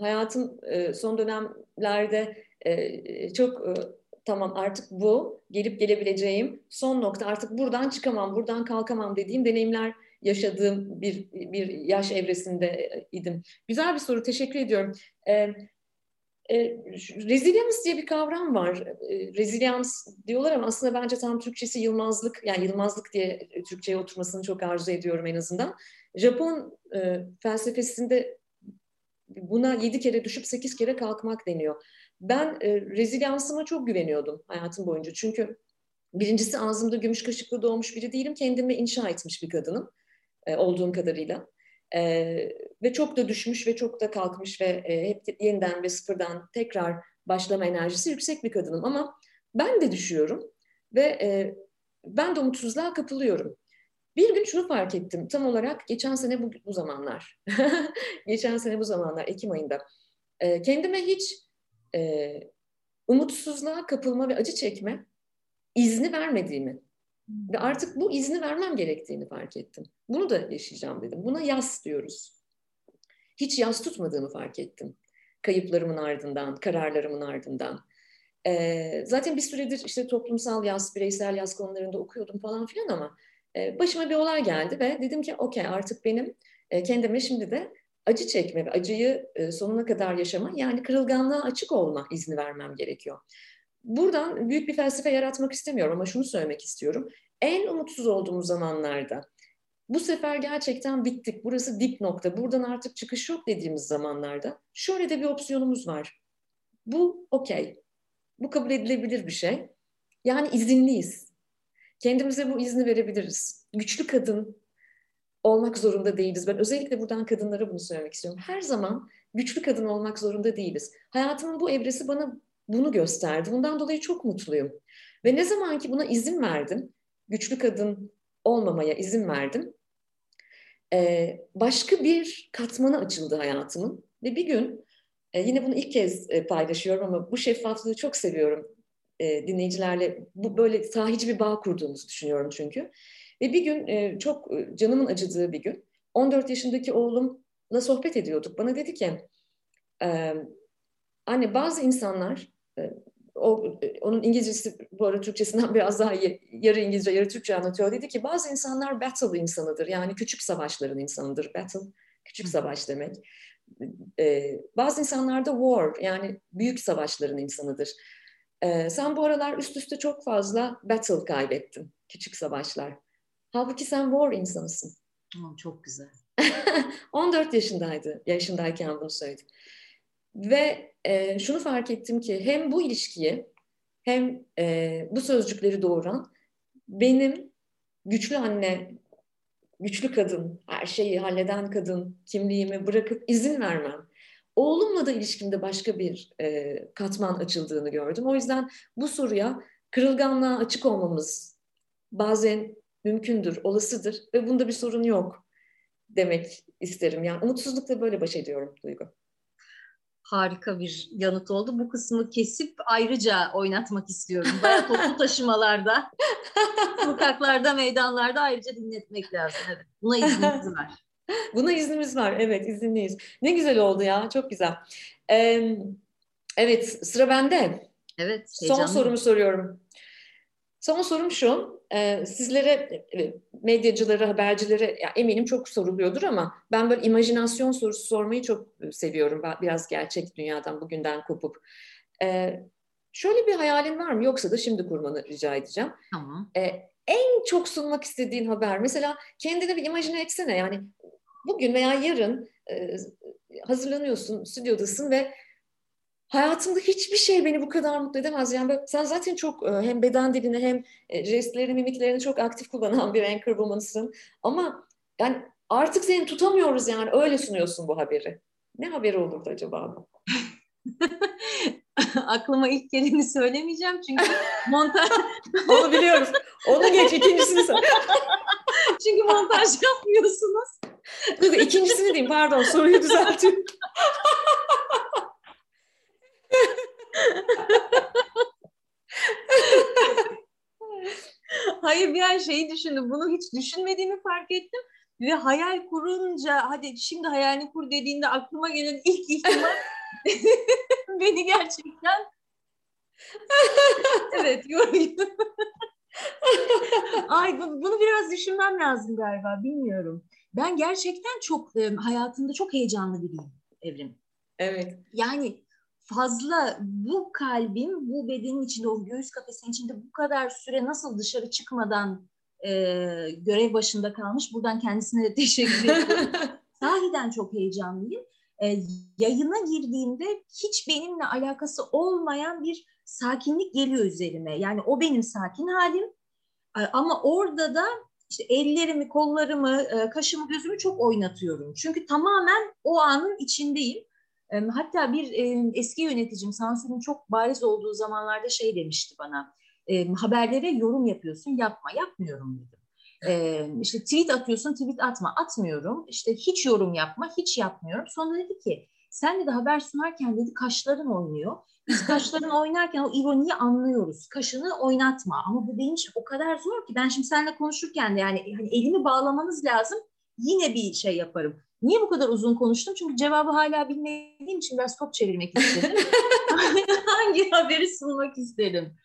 S1: hayatım e, son dönemlerde e, çok tamam artık bu gelip gelebileceğim son nokta. Artık buradan çıkamam, buradan kalkamam dediğim deneyimler yaşadığım bir bir yaş evresinde idim. Güzel bir soru. Teşekkür ediyorum. E, diye bir kavram var. E, diyorlar ama aslında bence tam Türkçesi yılmazlık, yani yılmazlık diye Türkçe'ye oturmasını çok arzu ediyorum en azından. Japon e, felsefesinde buna yedi kere düşüp sekiz kere kalkmak deniyor. Ben e, rezilyansıma çok güveniyordum hayatım boyunca. Çünkü birincisi ağzımda gümüş kaşıklı doğmuş biri değilim. Kendimi inşa etmiş bir kadınım e, olduğum kadarıyla. E, ve çok da düşmüş ve çok da kalkmış ve e, hep yeniden ve sıfırdan tekrar başlama enerjisi yüksek bir kadınım. Ama ben de düşüyorum ve e, ben de umutsuzluğa kapılıyorum. Bir gün şunu fark ettim tam olarak geçen sene bu, bu zamanlar. geçen sene bu zamanlar Ekim ayında. E, kendime hiç e, umutsuzluğa kapılma ve acı çekme izni vermediğimi ve artık bu izni vermem gerektiğini fark ettim. Bunu da yaşayacağım dedim. Buna yas diyoruz. Hiç yas tutmadığımı fark ettim. Kayıplarımın ardından, kararlarımın ardından. Ee, zaten bir süredir işte toplumsal yas, bireysel yas konularında okuyordum falan filan ama e, başıma bir olay geldi ve dedim ki okey artık benim e, kendime şimdi de acı çekme ve acıyı e, sonuna kadar yaşama yani kırılganlığa açık olma izni vermem gerekiyor. Buradan büyük bir felsefe yaratmak istemiyorum ama şunu söylemek istiyorum. En umutsuz olduğumuz zamanlarda bu sefer gerçekten bittik. Burası dip nokta. Buradan artık çıkış yok dediğimiz zamanlarda şöyle de bir opsiyonumuz var. Bu okey. Bu kabul edilebilir bir şey. Yani izinliyiz. Kendimize bu izni verebiliriz. Güçlü kadın olmak zorunda değiliz. Ben özellikle buradan kadınlara bunu söylemek istiyorum. Her zaman güçlü kadın olmak zorunda değiliz. Hayatımın bu evresi bana bunu gösterdi. Bundan dolayı çok mutluyum. Ve ne zaman ki buna izin verdim, güçlü kadın olmamaya izin verdim, başka bir katmanı açıldı hayatımın. Ve bir gün, yine bunu ilk kez paylaşıyorum ama bu şeffaflığı çok seviyorum dinleyicilerle. Bu böyle sahici bir bağ kurduğumuzu düşünüyorum çünkü. Ve bir gün çok canımın acıdığı bir gün 14 yaşındaki oğlumla sohbet ediyorduk. Bana dedi ki anne bazı insanlar o, onun İngilizcesi bu arada Türkçesinden biraz daha yarı İngilizce yarı Türkçe anlatıyor. Dedi ki bazı insanlar battle insanıdır yani küçük savaşların insanıdır. Battle küçük savaş demek. Ee, bazı insanlar da war yani büyük savaşların insanıdır. Ee, sen bu aralar üst üste çok fazla battle kaybettin. Küçük savaşlar. Halbuki sen war insanısın.
S2: Oh, çok güzel.
S1: 14 yaşındaydı, yaşındayken bunu söyledi. Ve e, şunu fark ettim ki hem bu ilişkiyi hem e, bu sözcükleri doğuran benim güçlü anne, güçlü kadın, her şeyi halleden kadın kimliğimi bırakıp izin vermem. Oğlumla da ilişkimde başka bir e, katman açıldığını gördüm. O yüzden bu soruya kırılganlığa açık olmamız bazen mümkündür, olasıdır ve bunda bir sorun yok demek isterim. Yani umutsuzlukla böyle baş ediyorum Duygu.
S2: Harika bir yanıt oldu. Bu kısmı kesip ayrıca oynatmak istiyorum. Bayağı toplu taşımalarda, sokaklarda, meydanlarda ayrıca dinletmek lazım. Evet. Buna iznimiz var.
S1: Buna iznimiz var. Evet, izinliyiz. Ne güzel oldu ya. Çok güzel. Ee, evet, sıra bende.
S2: Evet.
S1: Son sorumu soruyorum. Son sorum şu, e, sizlere, medyacılara, habercilere ya eminim çok soruluyordur ama ben böyle imajinasyon sorusu sormayı çok seviyorum. Biraz gerçek dünyadan, bugünden kopup. E, şöyle bir hayalin var mı? Yoksa da şimdi kurmanı rica edeceğim.
S2: Tamam.
S1: E, en çok sunmak istediğin haber, mesela kendine bir imajine etsene. Yani bugün veya yarın e, hazırlanıyorsun, stüdyodasın ve hayatımda hiçbir şey beni bu kadar mutlu edemez. Yani sen zaten çok e, hem beden dilini hem e, jestlerini, mimiklerini çok aktif kullanan bir anchor woman'sın. Ama yani artık seni tutamıyoruz yani öyle sunuyorsun bu haberi. Ne haberi olurdu acaba bu?
S2: Aklıma ilk geleni söylemeyeceğim çünkü montaj...
S1: Onu biliyoruz. Onu geç ikincisini söyle.
S2: çünkü montaj yapmıyorsunuz.
S1: Dur ikincisini diyeyim pardon soruyu düzelteyim.
S2: Hayır bir an şeyi düşündüm. Bunu hiç düşünmediğimi fark ettim. Ve hayal kurunca hadi şimdi hayalini kur dediğinde aklıma gelen ilk ihtimal beni gerçekten evet yoruyor. Ay bunu biraz düşünmem lazım galiba bilmiyorum. Ben gerçekten çok hayatımda çok heyecanlı biriyim Evrim.
S1: Evet.
S2: Yani fazla bu kalbim bu bedenin içinde o göğüs kafesinin içinde bu kadar süre nasıl dışarı çıkmadan e, görev başında kalmış. Buradan kendisine de teşekkür ediyorum. Sahiden çok heyecanlıyım. E, yayına girdiğimde hiç benimle alakası olmayan bir sakinlik geliyor üzerime. Yani o benim sakin halim. E, ama orada da işte ellerimi, kollarımı, e, kaşımı, gözümü çok oynatıyorum. Çünkü tamamen o anın içindeyim Hatta bir eski yöneticim sansürün çok bariz olduğu zamanlarda şey demişti bana. Haberlere yorum yapıyorsun, yapma. Yapmıyorum dedim. Ee, işte tweet atıyorsun, tweet atma. Atmıyorum. İşte hiç yorum yapma, hiç yapmıyorum. Sonra dedi ki sen de haber sunarken dedi kaşların oynuyor. Biz kaşların oynarken o ironiyi anlıyoruz. Kaşını oynatma. Ama bu benim için o kadar zor ki ben şimdi seninle konuşurken de yani hani elimi bağlamanız lazım. Yine bir şey yaparım. Niye bu kadar uzun konuştum? Çünkü cevabı hala bilmediğim için biraz top çevirmek istedim. Hangi haberi sunmak isterim?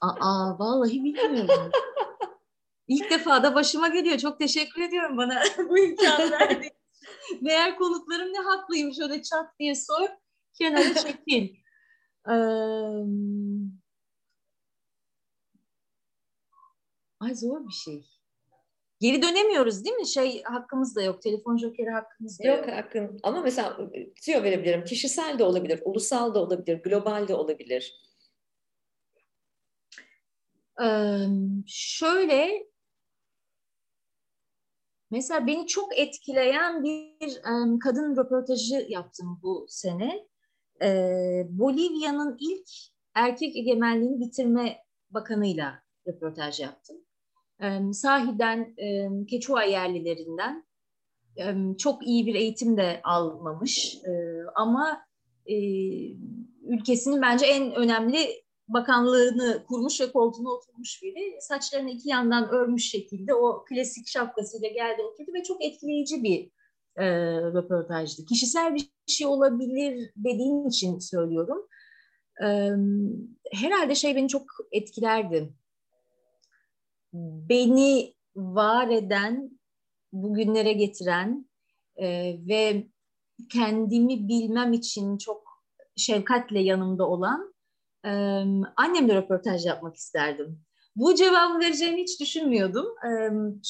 S2: Aa, vallahi bilmiyorum. İlk defa da başıma geliyor. Çok teşekkür ediyorum bana bu imkanı verdiğin Meğer konuklarım ne haklıymış öyle çat diye sor. Kenara çekil. Ee, ay zor bir şey. Geri dönemiyoruz değil mi? Şey hakkımız da yok. Telefon jokeri hakkımız da yok.
S1: Yok hakkın. Ama mesela tüyo verebilirim. Kişisel de olabilir, ulusal da olabilir, global de olabilir.
S2: Ee, şöyle Mesela beni çok etkileyen bir um, kadın röportajı yaptım bu sene. Ee, Bolivya'nın ilk erkek egemenliğini bitirme bakanıyla röportaj yaptım. Sahiden e, Keçua yerlilerinden çok iyi bir eğitim de almamış e, ama e, ülkesinin bence en önemli bakanlığını kurmuş ve koltuğuna oturmuş biri. Saçlarını iki yandan örmüş şekilde o klasik şapkasıyla geldi oturdu ve çok etkileyici bir e, röportajdı. Kişisel bir şey olabilir dediğin için söylüyorum. E, herhalde şey beni çok etkilerdi. Beni var eden, bugünlere getiren e, ve kendimi bilmem için çok şefkatle yanımda olan e, annemle röportaj yapmak isterdim. Bu cevabı vereceğimi hiç düşünmüyordum. E,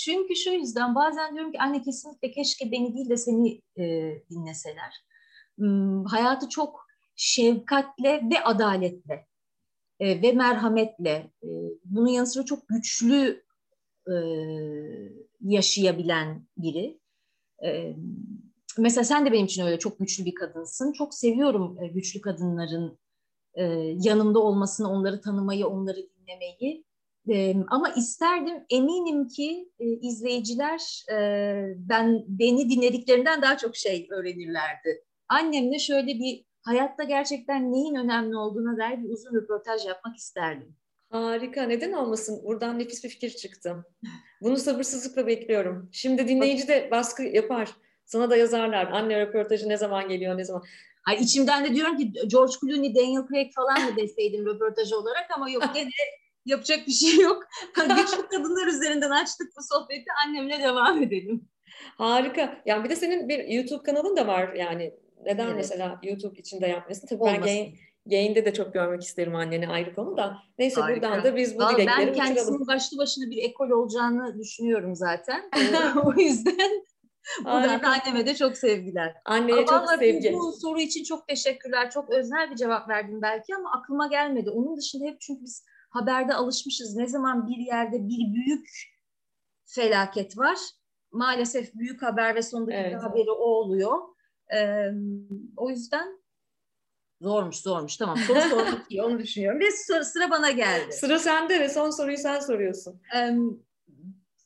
S2: çünkü şu yüzden bazen diyorum ki anne kesinlikle keşke beni değil de seni e, dinleseler. E, hayatı çok şefkatle ve adaletle e, ve merhametle e, bunun yanı sıra çok güçlü e, yaşayabilen biri. E, mesela sen de benim için öyle çok güçlü bir kadınsın. Çok seviyorum e, güçlü kadınların e, yanımda olmasını, onları tanımayı, onları dinlemeyi. E, ama isterdim, eminim ki e, izleyiciler e, ben beni dinlediklerinden daha çok şey öğrenirlerdi. Annemle şöyle bir hayatta gerçekten neyin önemli olduğuna dair bir uzun röportaj yapmak isterdim.
S1: Harika, neden olmasın? Buradan nefis bir fikir çıktı. Bunu sabırsızlıkla bekliyorum. Şimdi dinleyici de baskı yapar. Sana da yazarlar. Anne röportajı ne zaman geliyor, ne zaman?
S2: Ay içimden de diyorum ki George Clooney, Daniel Craig falan mı deseydim röportaj olarak ama yok gene yapacak bir şey yok. Güçlü kadınlar üzerinden açtık bu sohbeti. Annemle devam edelim.
S1: Harika. Yani bir de senin bir YouTube kanalın da var yani. Neden evet. mesela YouTube içinde yapmıyorsun? Tabii Olmasın. ben gain, gain'de de çok görmek isterim anneni ayrı konu da. Neyse Harika. buradan da biz bu Vallahi dilekleri
S2: Ben kendisinin uçuralım. başlı başına bir ekol olacağını düşünüyorum zaten. o yüzden Buradan da anneme de çok sevgiler.
S1: Anneye çok sevgi.
S2: Bu, bu soru için çok teşekkürler. Çok öznel bir cevap verdim belki ama aklıma gelmedi. Onun dışında hep çünkü biz haberde alışmışız. Ne zaman bir yerde bir büyük felaket var. Maalesef büyük haber ve sondaki evet. haberi o oluyor. Ee, o yüzden zormuş zormuş tamam. Soru sorduk iyi onu düşünüyorum. Ve sıra, sıra bana geldi.
S1: Sıra sende ve son soruyu sen soruyorsun.
S2: Ee,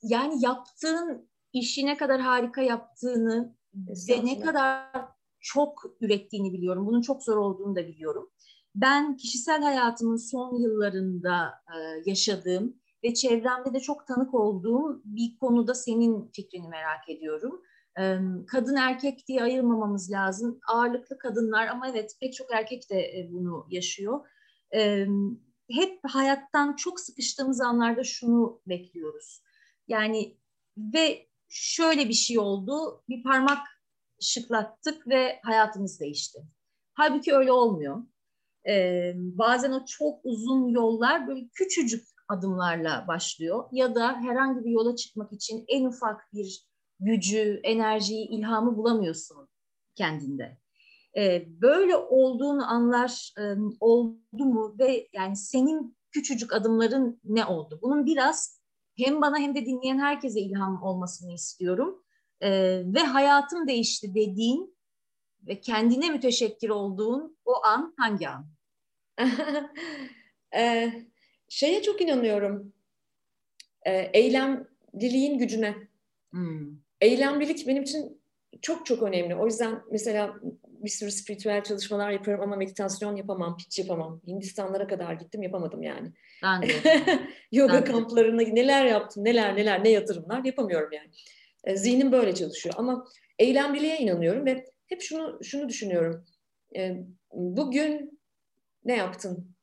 S2: yani yaptığın işi ne kadar harika yaptığını ve ne kadar çok ürettiğini biliyorum. Bunun çok zor olduğunu da biliyorum. Ben kişisel hayatımın son yıllarında e, yaşadığım ve çevremde de çok tanık olduğum bir konuda senin fikrini merak ediyorum. Kadın erkek diye ayırmamamız lazım. Ağırlıklı kadınlar ama evet pek çok erkek de e, bunu yaşıyor. Hep hayattan çok sıkıştığımız anlarda şunu bekliyoruz. Yani ve şöyle bir şey oldu. Bir parmak şıklattık ve hayatımız değişti. Halbuki öyle olmuyor. Bazen o çok uzun yollar böyle küçücük adımlarla başlıyor. Ya da herhangi bir yola çıkmak için en ufak bir gücü, enerjiyi, ilhamı bulamıyorsun kendinde. Ee, böyle olduğunu anlar e, oldu mu ve yani senin küçücük adımların ne oldu? Bunun biraz hem bana hem de dinleyen herkese ilham olmasını istiyorum. E, ve hayatım değişti dediğin ve kendine müteşekkir olduğun o an hangi an?
S1: e, şeye çok inanıyorum. E, eylemliliğin gücüne. Hmm. Eylemlilik benim için çok çok önemli. O yüzden mesela bir sürü spiritüel çalışmalar yapıyorum ama meditasyon yapamam, hiç yapamam. Hindistanlara kadar gittim yapamadım yani.
S2: Ben de.
S1: Yoga ben kamplarına neler yaptım, neler neler ne yatırımlar yapamıyorum yani. E, zihnim böyle çalışıyor ama eylemliliğe inanıyorum ve hep şunu şunu düşünüyorum. E, bugün ne yaptın?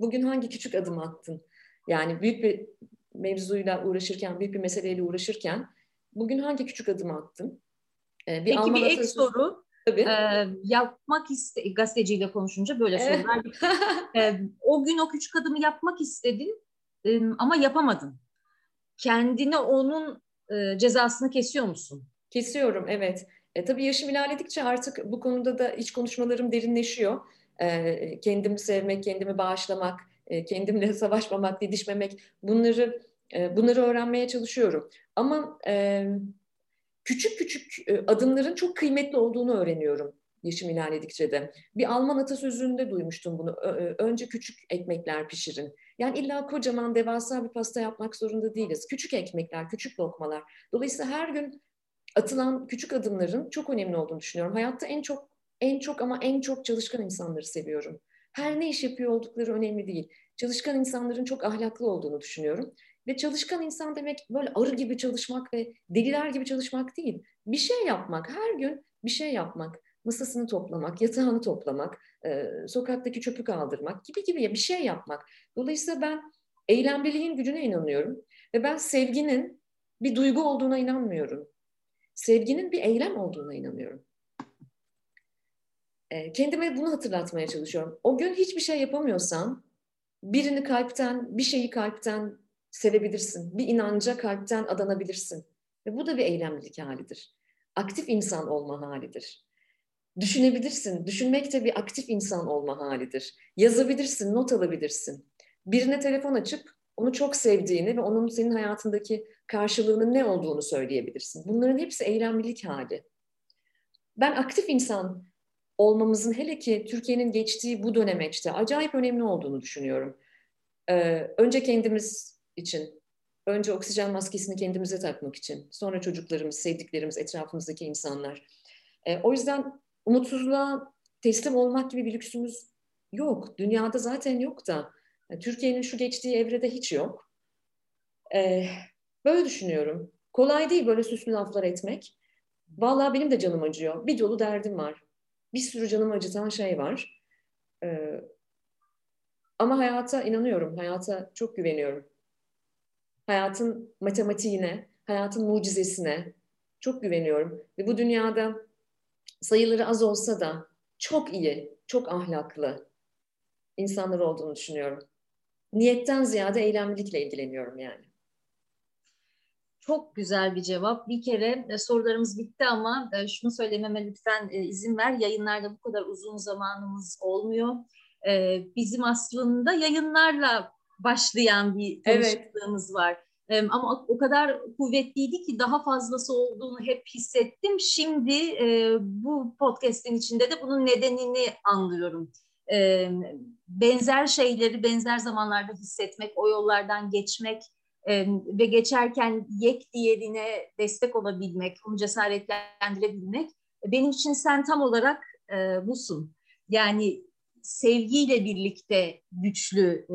S1: Bugün hangi küçük adım attın? Yani büyük bir mevzuyla uğraşırken, büyük bir meseleyle uğraşırken bugün hangi küçük adım attın?
S2: E, bir Peki bir ek soru. Tabii. E, yapmak iste gazeteciyle konuşunca böyle evet. sorular. e, o gün o küçük adımı yapmak istedin e, ama yapamadın. Kendine onun e, cezasını kesiyor musun?
S1: Kesiyorum evet. E, tabii yaşım ilerledikçe artık bu konuda da iç konuşmalarım derinleşiyor. E, kendimi sevmek, kendimi bağışlamak, e, kendimle savaşmamak, didişmemek bunları e, bunları öğrenmeye çalışıyorum. Ama küçük küçük e, adımların çok kıymetli olduğunu öğreniyorum yaşım ilerledikçe de. Bir Alman atasözünde duymuştum bunu. Önce küçük ekmekler pişirin. Yani illa kocaman devasa bir pasta yapmak zorunda değiliz. Küçük ekmekler, küçük lokmalar. Dolayısıyla her gün atılan küçük adımların çok önemli olduğunu düşünüyorum. Hayatta en çok en çok ama en çok çalışkan insanları seviyorum. Her ne iş yapıyor oldukları önemli değil. Çalışkan insanların çok ahlaklı olduğunu düşünüyorum. Ve çalışkan insan demek böyle arı gibi çalışmak ve deliler gibi çalışmak değil. Bir şey yapmak, her gün bir şey yapmak. Masasını toplamak, yatağını toplamak, e, sokaktaki çöpü kaldırmak gibi gibi bir şey yapmak. Dolayısıyla ben eylemliliğin gücüne inanıyorum. Ve ben sevginin bir duygu olduğuna inanmıyorum. Sevginin bir eylem olduğuna inanıyorum. E, kendime bunu hatırlatmaya çalışıyorum. O gün hiçbir şey yapamıyorsam birini kalpten, bir şeyi kalpten sevebilirsin. Bir inanca kalpten adanabilirsin. Ve bu da bir eylemlilik halidir. Aktif insan olma halidir. Düşünebilirsin. Düşünmek de bir aktif insan olma halidir. Yazabilirsin, not alabilirsin. Birine telefon açıp onu çok sevdiğini ve onun senin hayatındaki karşılığının ne olduğunu söyleyebilirsin. Bunların hepsi eylemlilik hali. Ben aktif insan olmamızın hele ki Türkiye'nin geçtiği bu dönemeçte acayip önemli olduğunu düşünüyorum. Ee, önce kendimiz için, önce oksijen maskesini kendimize takmak için, sonra çocuklarımız, sevdiklerimiz, etrafımızdaki insanlar. Ee, o yüzden umutsuzluğa teslim olmak gibi bir lüksümüz yok. Dünyada zaten yok da. Yani Türkiye'nin şu geçtiği evrede hiç yok. Ee, böyle düşünüyorum. Kolay değil böyle süslü laflar etmek. Vallahi benim de canım acıyor. Bir dolu derdim var. Bir sürü canımı acıtan şey var. Ee, ama hayata inanıyorum. Hayata çok güveniyorum. Hayatın matematiğine, hayatın mucizesine çok güveniyorum. Ve bu dünyada sayıları az olsa da çok iyi, çok ahlaklı insanlar olduğunu düşünüyorum. Niyetten ziyade eylemlilikle ilgileniyorum yani.
S2: Çok güzel bir cevap. Bir kere e, sorularımız bitti ama e, şunu söylememe lütfen e, izin ver. Yayınlarda bu kadar uzun zamanımız olmuyor. Bizim aslında yayınlarla başlayan bir tanışıklığımız evet. var. Ama o kadar kuvvetliydi ki daha fazlası olduğunu hep hissettim. Şimdi bu podcast'in içinde de bunun nedenini anlıyorum. Benzer şeyleri benzer zamanlarda hissetmek, o yollardan geçmek ve geçerken yek diğerine destek olabilmek, onu cesaretlendirebilmek benim için sen tam olarak busun. Yani sevgiyle birlikte güçlü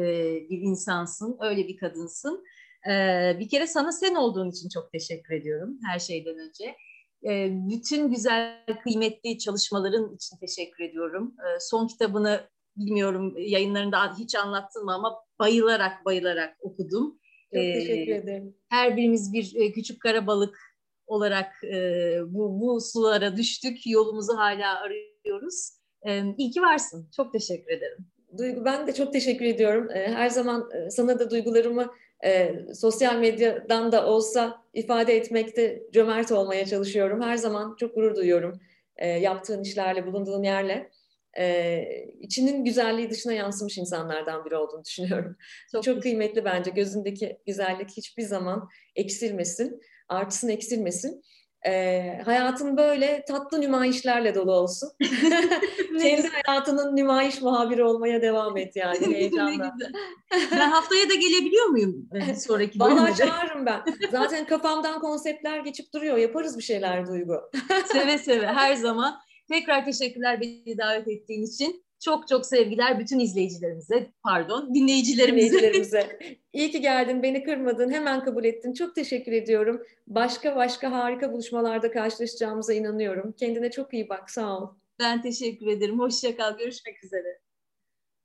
S2: bir insansın, öyle bir kadınsın ee, bir kere sana sen olduğun için çok teşekkür ediyorum her şeyden önce. Ee, bütün güzel, kıymetli çalışmaların için teşekkür ediyorum. Son kitabını bilmiyorum yayınlarında hiç anlattın mı ama bayılarak bayılarak okudum.
S1: Çok teşekkür ederim.
S2: Her birimiz bir e, küçük kara balık olarak e, bu, bu sulara düştük. Yolumuzu hala arıyoruz. İyi ki varsın. Çok teşekkür ederim.
S1: Duygu, ben de çok teşekkür ediyorum. Her zaman e, sana da duygularımı e, sosyal medyadan da olsa ifade etmekte cömert olmaya çalışıyorum. Her zaman çok gurur duyuyorum e, yaptığın işlerle, bulunduğun yerle. E, içinin güzelliği dışına yansımış insanlardan biri olduğunu düşünüyorum. Çok, çok kıymetli bence. Gözündeki güzellik hiçbir zaman eksilmesin, artısın eksilmesin e, hayatın böyle tatlı nümayişlerle dolu olsun. Kendi hayatının nümayiş muhabiri olmaya devam et yani heyecanla.
S2: ben haftaya da gelebiliyor muyum e, sonraki
S1: Vallahi çağırırım ben. Zaten kafamdan konseptler geçip duruyor. Yaparız bir şeyler Duygu.
S2: seve seve her zaman. Tekrar teşekkürler beni davet ettiğin için. Çok çok sevgiler bütün izleyicilerimize, pardon dinleyicilerimize. dinleyicilerimize.
S1: İyi ki geldin, beni kırmadın, hemen kabul ettin. Çok teşekkür ediyorum. Başka başka harika buluşmalarda karşılaşacağımıza inanıyorum. Kendine çok iyi bak, sağ ol.
S2: Ben teşekkür ederim. Hoşça kal, görüşmek üzere.